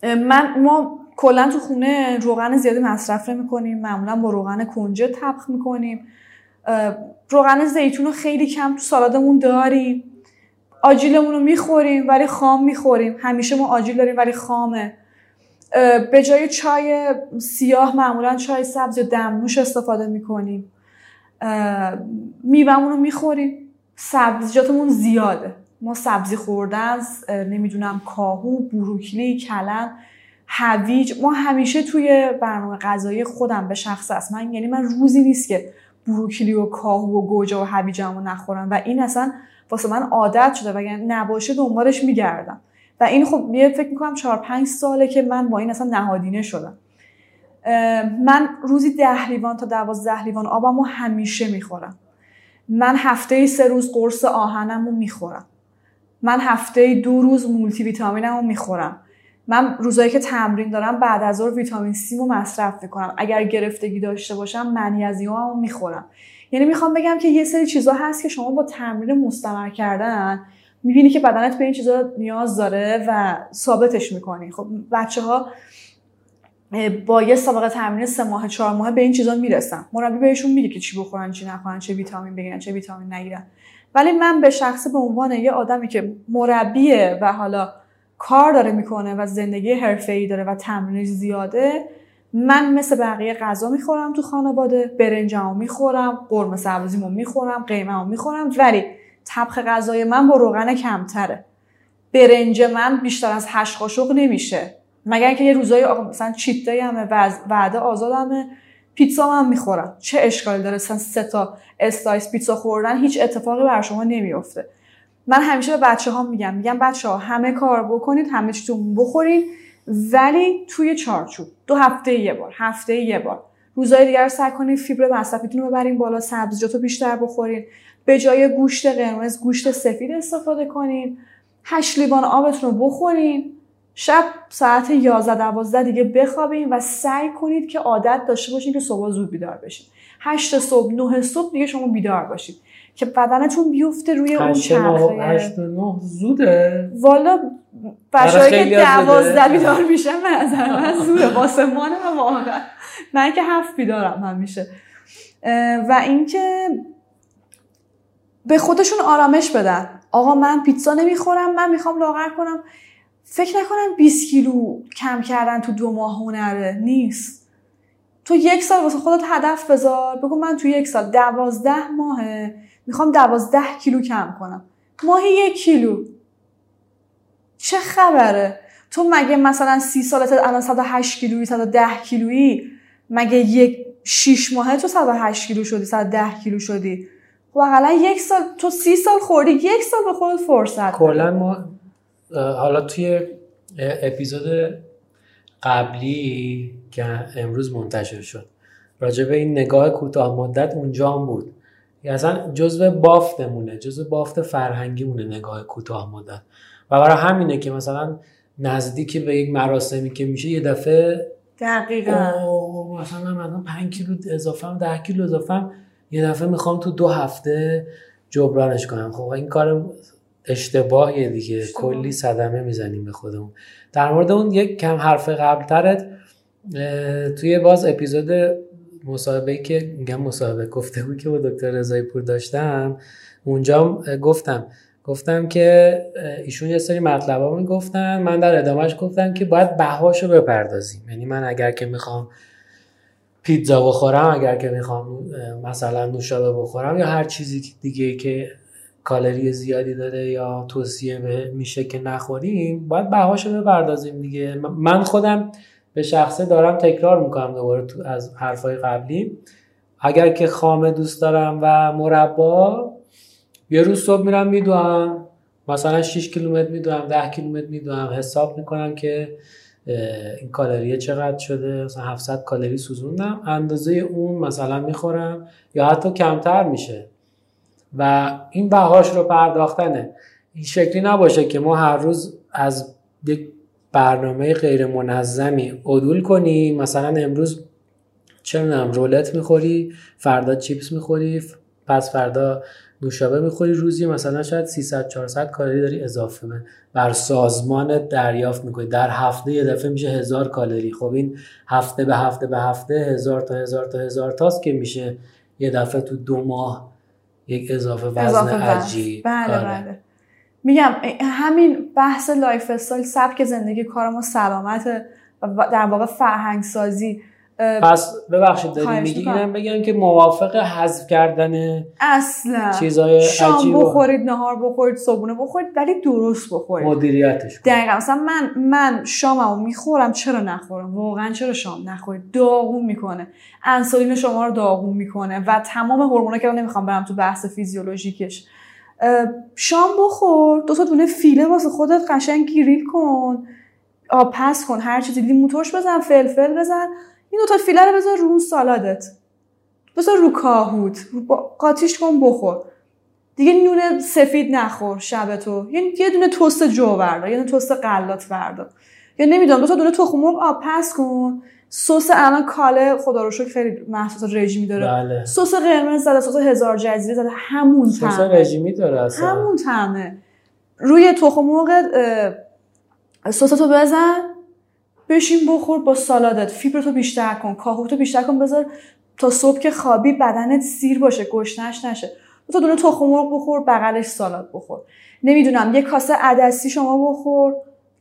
S3: من ما کلا تو خونه روغن زیادی مصرف می‌کنیم معمولا با روغن کنجه طبخ می‌کنیم. روغن زیتون رو خیلی کم تو سالادمون داریم. آجیلمون رو می‌خوریم ولی خام می‌خوریم. همیشه ما آجیل داریم ولی خامه. به جای چای سیاه معمولا چای سبز یا دمنوش استفاده می‌کنیم. میوهمون رو می‌خوریم. سبزیجاتمون زیاده. ما سبزی خوردن نمی‌دونم کاهو بروکلی کلم هویج ما همیشه توی برنامه غذایی خودم به شخص است من یعنی من روزی نیست که بروکلی و کاهو و گوجه و هویجمو نخورم و این اصلا واسه من عادت شده و نباشه دنبالش میگردم. و این خب یه فکر می‌کنم چهار پنج ساله که من با این اصلا نهادینه شدم. من روزی ده لیوان تا دوازده لیوان آبم رو همیشه می‌خورم. من هفته سه روز قرص آهنم رو می‌خورم. من هفته دو روز مولتی ویتامینم رو می‌خورم. من روزایی که تمرین دارم بعد از ظهر ویتامین سی رو مصرف می‌کنم. اگر گرفتگی داشته باشم منیزیم رو می‌خورم. یعنی می‌خوام بگم که یه سری چیزا هست که شما با تمرین مستمر کردن می‌بینی که بدنت به این چیزا نیاز داره و ثابتش می‌کنی. خب بچه ها با یه سابقه تمرین سه ماه چهار ماه به این چیزا می‌رسن. مربی بهشون میگه که چی بخورن چی نخورن چه ویتامین بگیرن چه ویتامین نگیرن. ولی من به شخص به عنوان یه آدمی که مربیه و حالا کار داره می‌کنه و زندگی حرفه‌ای داره و تمرینش زیاده من مثل بقیه غذا می‌خورم تو خانواده برنجمو می‌خورم قرمه سبزیمو می‌خورم قیمه‌مو می‌خورم ولی طبخ غذای من با روغن کمتره. برنج من بیشتر از هشت قاشق نمیشه. مگر اینکه یه روزای مثلا چیت دی وعده آزادمه پیتزا من می‌خورم. چه اشکالی داره مثلا سه تا استایس پیتزا خوردن؟ هیچ اتفاقی بر شما نمیافته. من همیشه به بچه ها میگم میگم بچه ها همه کار بکنید همه چیتون بخورین ولی توی چارچوب دو هفته یه بار هفته یه بار. روزهای دیگر سعی کنید فیبر مصرفیتون رو ببرین بالا سبزیجات رو بیشتر بخورین. به جای گوشت قرمز گوشت سفید استفاده کنین. هشت لیوان آبتون رو بخورین. شب ساعت 11 12 دیگه بخوابین و سعی کنید که عادت داشته باشین که صبح زود بیدار بشین. 8 صبح 9 صبح دیگه شما بیدار باشید که بدنتون بیفته روی اون چرخه.
S2: 8 9 زوده.
S3: والا بچه‌ای که 12 بیدار میشن به نظر من زوده. واسه ما واقعا. من که هفت بیدارم همیشه. و اینکه به خودشون آرامش بدن. آقا من پیتزا نمی‌خورم من می‌خوام لاغر کنم. فکر نکنم 20 کیلو کم کردن تو دو ماه هنره. نیست. تو یک سال واسه خودت هدف بذار. بگو من تو یک سال دوازده ماهه. می‌خوام دوازده کیلو کم کنم. ماهی یک کیلو. چه خبره؟ تو مگه مثلا سی سالت الان 108 کیلویی 110 کیلویی؟ مگه یک شیش ماهه تو 108 کیلو شدی 110 کیلو شدی؟ واقعا یک سال تو سی سال خوردی یک سال به خودت فرصت
S2: کلا ما حالا توی اپیزود قبلی که امروز منتشر شد راجع به این نگاه کوتاه مدت اونجا هم بود. اصلا جزء بافتمونه جزء بافت فرهنگیمونه نگاه کوتاه مدت. و برای همینه که مثلا نزدیکی به یک مراسمی که میشه یه دفعه
S3: دقیقا.
S2: مثلا من 5 کیلو اضافه هم 10 کیلو اضافه هم یه دفعه می‌خوام تو دو هفته جبرانش کنم. خب این کار اشتباهیه دیگه اشتباه. کلی صدمه می‌زنیم به خودمون. در مورد اون یک کم حرف قبل ترت توی باز اپیزود مصاحبه که میگم مصاحبه گفته بود که با دکتر رضایی پور داشتم. اونجا گفتم گفتم که ایشون یه سری مطلبا می‌گفتن. من در ادامهش گفتم که باید بهاشو بپردازیم. یعنی من اگر که می‌خوام پیتزا بخورم اگر که می‌خوام مثلا نوشابه بخورم یا هر چیزی دیگه که کالری زیادی داره یا توصیه میشه که نخوریم باید بهاشو بپردازیم دیگه. من خودم به شخصه دارم تکرار می‌کنم دوباره تو از حرفای قبلی. اگر که خامه دوست دارم و مربا یه روز صبح میرم میدوام مثلا 6 کیلومتر میدوام 10 کیلومتر میدوام حساب می‌کنم که این کالری چقدر شده. مثلا 700 کالری سوزوندم. اندازه اون مثلا می‌خورم یا حتی کمتر میشه. و این بهاش رو پرداختنه. این شکلی نباشه که ما هر روز از برنامه غیر منظمی عدول کنی. مثلا امروز چه می‌دونم رولت می‌خوری فردا چیپس می‌خوری پس فردا نوشابه می‌خوری روزی. مثلا شاید 300 400 کالری داری اضافه بر سازمان دریافت می‌کنی. در هفته یه دفعه میشه هزار کالری. خب این هفته به هفته به هفته هزار تا هزار تا هزار تاست که میشه یه دفعه تو دو ماه یک اضافه وزن. عجیب.
S3: بله آره. بله. میگم همین بحث lifestyle سبک زندگی کار ما سلامت و در واقع فرهنگ سازی
S2: پس ببخشید داری میگی اینم بگم که موافق حذف کردن
S3: اصلا.
S2: چیزای
S3: شام بخورید نهار بخورید صبحونه بخورید ولی درست بخورید.
S2: مدیریتش
S3: دقیقا. مثلا من من شاممو می‌خورم چرا نخورم؟ واقعا چرا شام نخورید؟ داغون می‌کنه. انسولین شما رو داغون می‌کنه و تمام هورمونا که نمی‌خوام برم تو بحث فیزیولوژیکش. شام بخور. دو تا دونه فیله واسه خودت قشنگ گریل کن. آب پس کن. هر چیزی. لیمو ترش بزن فلفل بزن. این دو تا فیله رو بذار رو سالادت. بذار رو کاهوت. قاطیش کن بخور. دیگه نون سفید نخور شب تو. یعنی یه دونه توست جو وردا یه دونه توست غلات وردا یا نمی‌دونم دو تا دونه تخم مرغ آب پس کن. سس الان کاله خدا رو شکر خیلی محصول رژیمی داره.
S2: بله.
S3: سس قرمز زده سس هزار جزیره زده همون
S2: طعمه. سس رژیمی داره اصلا.
S3: همون طعمه. روی تخم مرغ سس بزن بشین بخور با سالادت. فیبرتو بیشتر کن کاهوتو بیشتر کن بذار تا صبح که خوابی بدنت سیر باشه گشنش نشه. تو دونه تخم مرغ بخور بغلش سالاد بخور. نمی‌دونم یه کاسه عدسی شما بخور.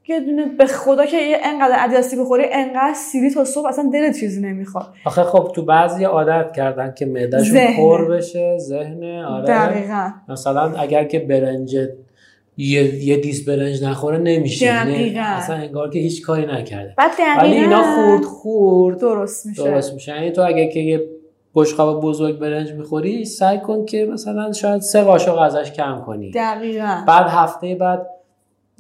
S3: یه دونه به خدا که یه انقدر عدسی بخوری انقدر سیری تا صبح اصلا دلت چیزی نمی‌خواد.
S2: آخه خب تو بعضی عادت کردن که معدهشون پر بشه ذهن آره.
S3: دقیقا.
S2: مثلا اگر که برنج یه, یه دیس برنج نخوره نمیشه
S3: دقیقا.
S2: اصلا انگار که هیچ کاری نکرده.
S3: بعد
S2: ولی اینا خورد خورد.
S3: درست میشه.
S2: درست میشه. یعنی تو اگه که یه بشقاب بزرگ برنج می‌خوری سعی کن که مثلا شاید سه قاشق ازش کم کنی.
S3: دقیقا.
S2: بعد هفته بعد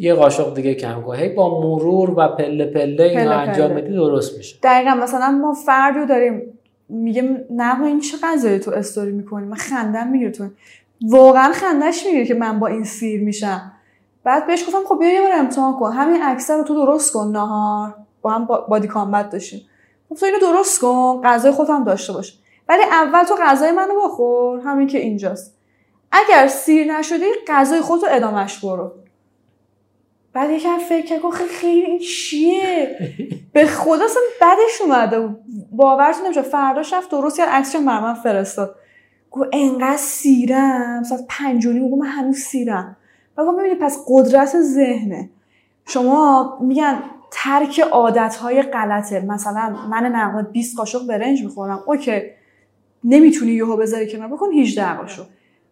S2: یه قاشق دیگه کم کن. هی با مرور و پله پله اینو انجام بدی درست میشه.
S3: دقیقا مثلا ما فردو داریم میگه نه این چه غذایی تو استوری می‌کنی؟ من خندم می‌گیره تو. واقعا خندش می‌گیره که من با این سیر میشم. بعد بهش گفتم خب بیا یه بار امتحان کن. همین اکثر رو تو درست کن نهار. با هم بادی کامبت داشتیم. خب تو اینو درست کن غذای خودم داشته باش. ولی اول تو غذای منو بخور همین که اینجاست. اگر سیر نشدی غذای خودتو ادامش برو. بعد یکم فکر کرد خیلی خیلی این چیه؟ به خدا اصلا بدش اومده. باورتون نمیشه فرداش رفت درست کرد عکسش من فرستاد. گو انقدر سیرم ساعت پنج و من هنوز سیرم. و ببینید پس قدرت ذهنه. شما میگن ترک عادت های غلطه. مثلا من نغمه 20 قاشق برنج می‌خورم. OK. نمی‌تونی یهو بذاری کنار بکن 18 قاشق.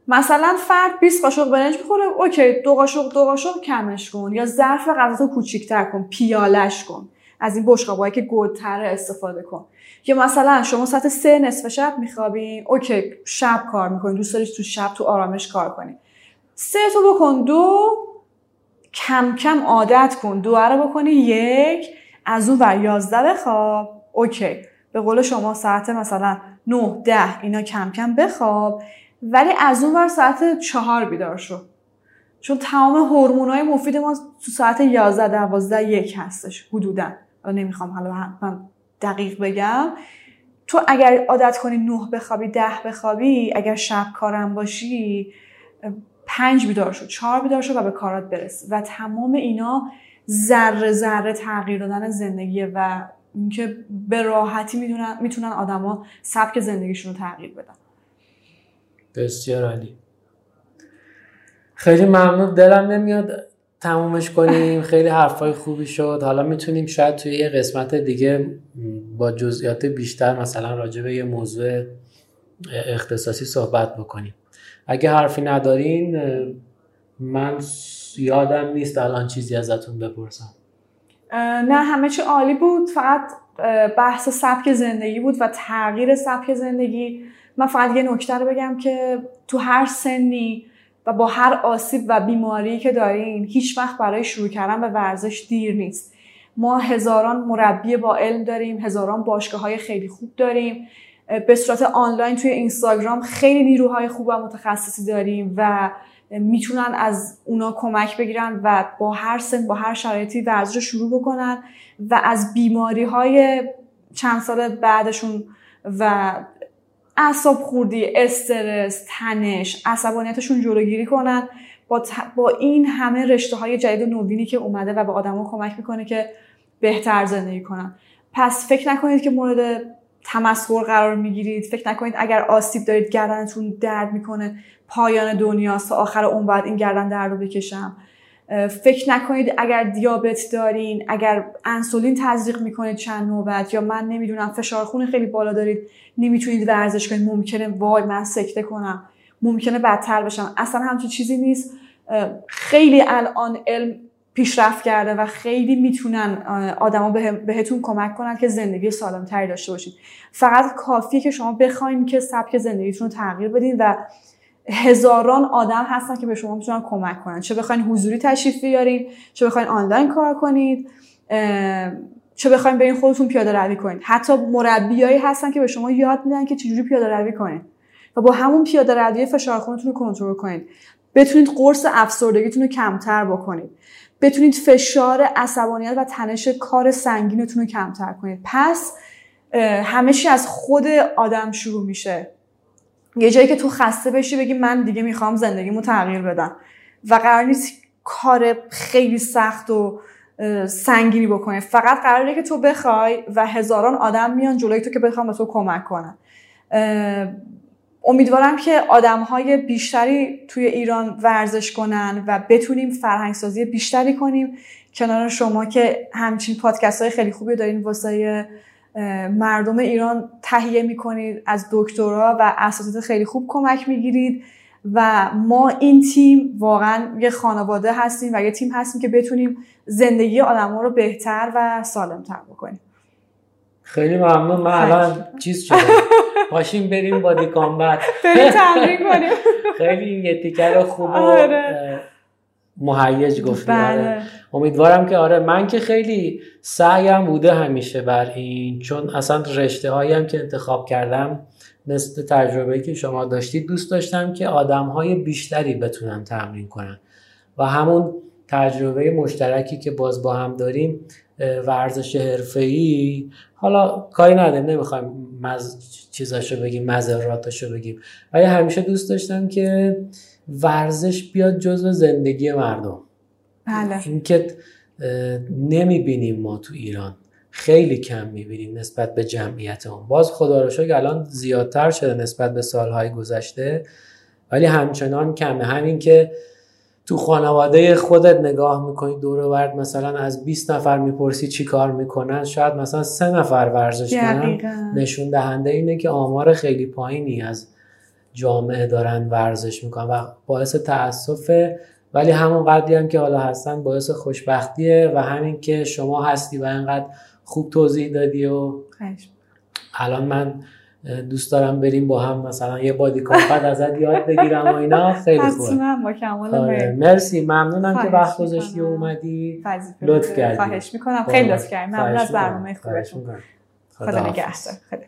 S3: مثلا فرد 20 قاشق برنج می‌خوره OK دو قاشق دو قاشق کمش کن یا ظرف غذا کوچیک‌تر کن پیالش کن از این بشقابایی که گودتره استفاده کن. یا مثلا شما ساعت سه نصف شب میخوابین OK شب کار می‌کنین دوست داری تو شب تو آرامش کار کنی سه تو بکن دو کم کم عادت کن دو رو بکنی یک از اون ور یازده بخواب OK. به قول شما ساعت مثلا نه ده اینا کم کم بخواب. ولی از اون ور ساعت چهار بیدار شو. چون تمام های مفید ما تو ساعت 11 12 یک هستش حدودا. نمی‌خوام حالا من دقیق بگم. تو اگر عادت کنی نه بخوابی ده بخوابی اگر شب کارم باشی پنج بیدار شد چهار بیدار شد و به کارات برس و تمام اینا ذره ذره تغییر دادن زندگی و اینکه به راحتی می‌تونن آدما سبک زندگیشون رو تغییر بدن.
S2: بسیار عالی. خیلی ممنون. دلم نمیاد تمومش کنیم. [laughs] خیلی حرفای خوبی شد. حالا می‌تونیم شاید توی یه قسمت دیگه با جزئیات بیشتر مثلا راجع به یه موضوع اختصاصی صحبت بکنیم. اگه حرفی ندارین من یادم نیست الان چیزی ازتون بپرسم.
S3: نه همه چی عالی بود. فقط بحث سبک زندگی بود و تغییر سبک زندگی. من فقط یه نکته رو بگم که تو هر سنی و با هر آسیب و بیماری که دارین هیچ وقت برای شروع کردن به ورزش دیر نیست. ما هزاران مربی با علم داریم هزاران باشگاه های خیلی خوب داریم. به صورت آنلاین توی اینستاگرام خیلی نیروهای خوب و متخصصی داریم و می‌تونن از اونا کمک بگیرن و با هر سن با هر شرایطی ورزش رو شروع بکنن و از بیماری های چند سال بعدشون و اعصاب خوردی استرس تنش عصبانیتشون جلوگیری کنن. با, با این همه رشته های جدید نوینی که اومده و به آدما کمک می‌کنه که بهتر زندگی کنن. پس فکر نکنید که مورد تمسخر قرار می‌گیرید. فکر نکنید اگر آسیب دارید گردنتون درد می‌کنه پایان دنیاست تا آخر اون بعد این گردن درد رو بکشم. فکر نکنید اگر دیابت دارین اگر انسولین تزریق می‌کنید چند نوبت یا من نمی‌دونم فشار خون خیلی بالا دارید نمی‌تونید ورزش کنید ممکنه وای من سکته کنم ممکنه بدتر بشم. اصلا همچین چیزی نیست. خیلی الان علم پیشرفت کرده و خیلی می‌تونن آدما بهتون کمک کنن که زندگی سالم تری داشته باشید فقط کافیه که شما بخواین که سبک زندگیتون رو تغییر بدین و هزاران آدم هستن که به شما می‌تونن کمک کنن. چه بخواین حضوری تشریف بیارین چه بخواین آنلاین کار کنید چه بخواین برین خودتون پیاده روی کنید. حتی مربیایی هستن که به شما یاد میدن که چجوری پیاده روی کنید و با همون پیاده روی فشار خونتون رو کنترل کنید. بتونید قرص افسردگیتون رو کمتر بکنید. بتونید فشار عصبانیت و تنش کار سنگینتون رو کمتر کنید. پس همه از خود آدم شروع میشه. یه جایی که تو خسته بشی بگی من دیگه می‌خوام زندگیمو تغییر بدم. و قرار نیست کار خیلی سخت و سنگینی بکنه فقط قراره که تو بخوای و هزاران آدم میان جلوی تو که بخوام به تو کمک کنن. امیدوارم که آدم های بیشتری توی ایران ورزش کنن و بتونیم فرهنگسازی بیشتری کنیم. کنار شما که همچین پادکست های خیلی خوبی دارین واسه مردم ایران تهیه می‌کنید از دکترا و اساتید خیلی خوب کمک می‌گیرید و ما این تیم واقعا یه خانواده هستیم و یه تیم هستیم که بتونیم زندگی آدم ها رو بهتر و سالمتر بکنیم.
S2: خیلی ممنون. من الان چیز شدم [laughs] ماشین بریم بادی کامبت.
S3: بریم تمرین کنیم. [laughs]
S2: خیلی این یه تیکر خوب. مهیج گفتی آره. بله. امیدوارم که آره من که خیلی سعیم بوده همیشه بر این چون اصلا رشته هایم که انتخاب کردم مثل تجربه که شما داشتید دوست داشتم که آدم های بیشتری بتونن تمرین کنن و همون تجربه مشترکی که باز با هم داریم ورزش حرفه‌ای حالا کاری نداریم نمی‌خوایم مز... چیزاشو بگیم مذراتاشو بگیم ولی همیشه دوست داشتم که ورزش بیاد جزو زندگی مردم.
S3: بله.
S2: اینکه نمی‌بینیم ما تو ایران خیلی کم می‌بینیم نسبت به جمعیت اون. باز خدا رو شکر الان زیادتر شده نسبت به سالهای گذشته. ولی همچنان کمه. همین که تو خانواده خودت نگاه می‌کنی دور ورد مثلا از 20 نفر می‌پرسی چی کار می‌کنن شاید مثلا سه نفر ورزش کنن. نشون دهنده اینه که آمار خیلی پایینی از جامعه دارن ورزش می‌کنن و باعث تاسفه ولی همون قدری هم که حالا هستن باعث خوشبختیه و همین که شما هستی و اینقدر خوب توضیح دادی و الان من دوست دارم بریم با هم مثلا یه بادی کامپت ازت یاد بگیرم و اینا. خیلی خوبه
S3: با کمال
S2: آره، مرسی. ممنونم که وقت گذاشتی و اومدی. لطف کردی.
S3: خواهش می‌کنم. خیلی لطف کردی. ممنون از برنامه خوبتون. خدا نگهدار. خدا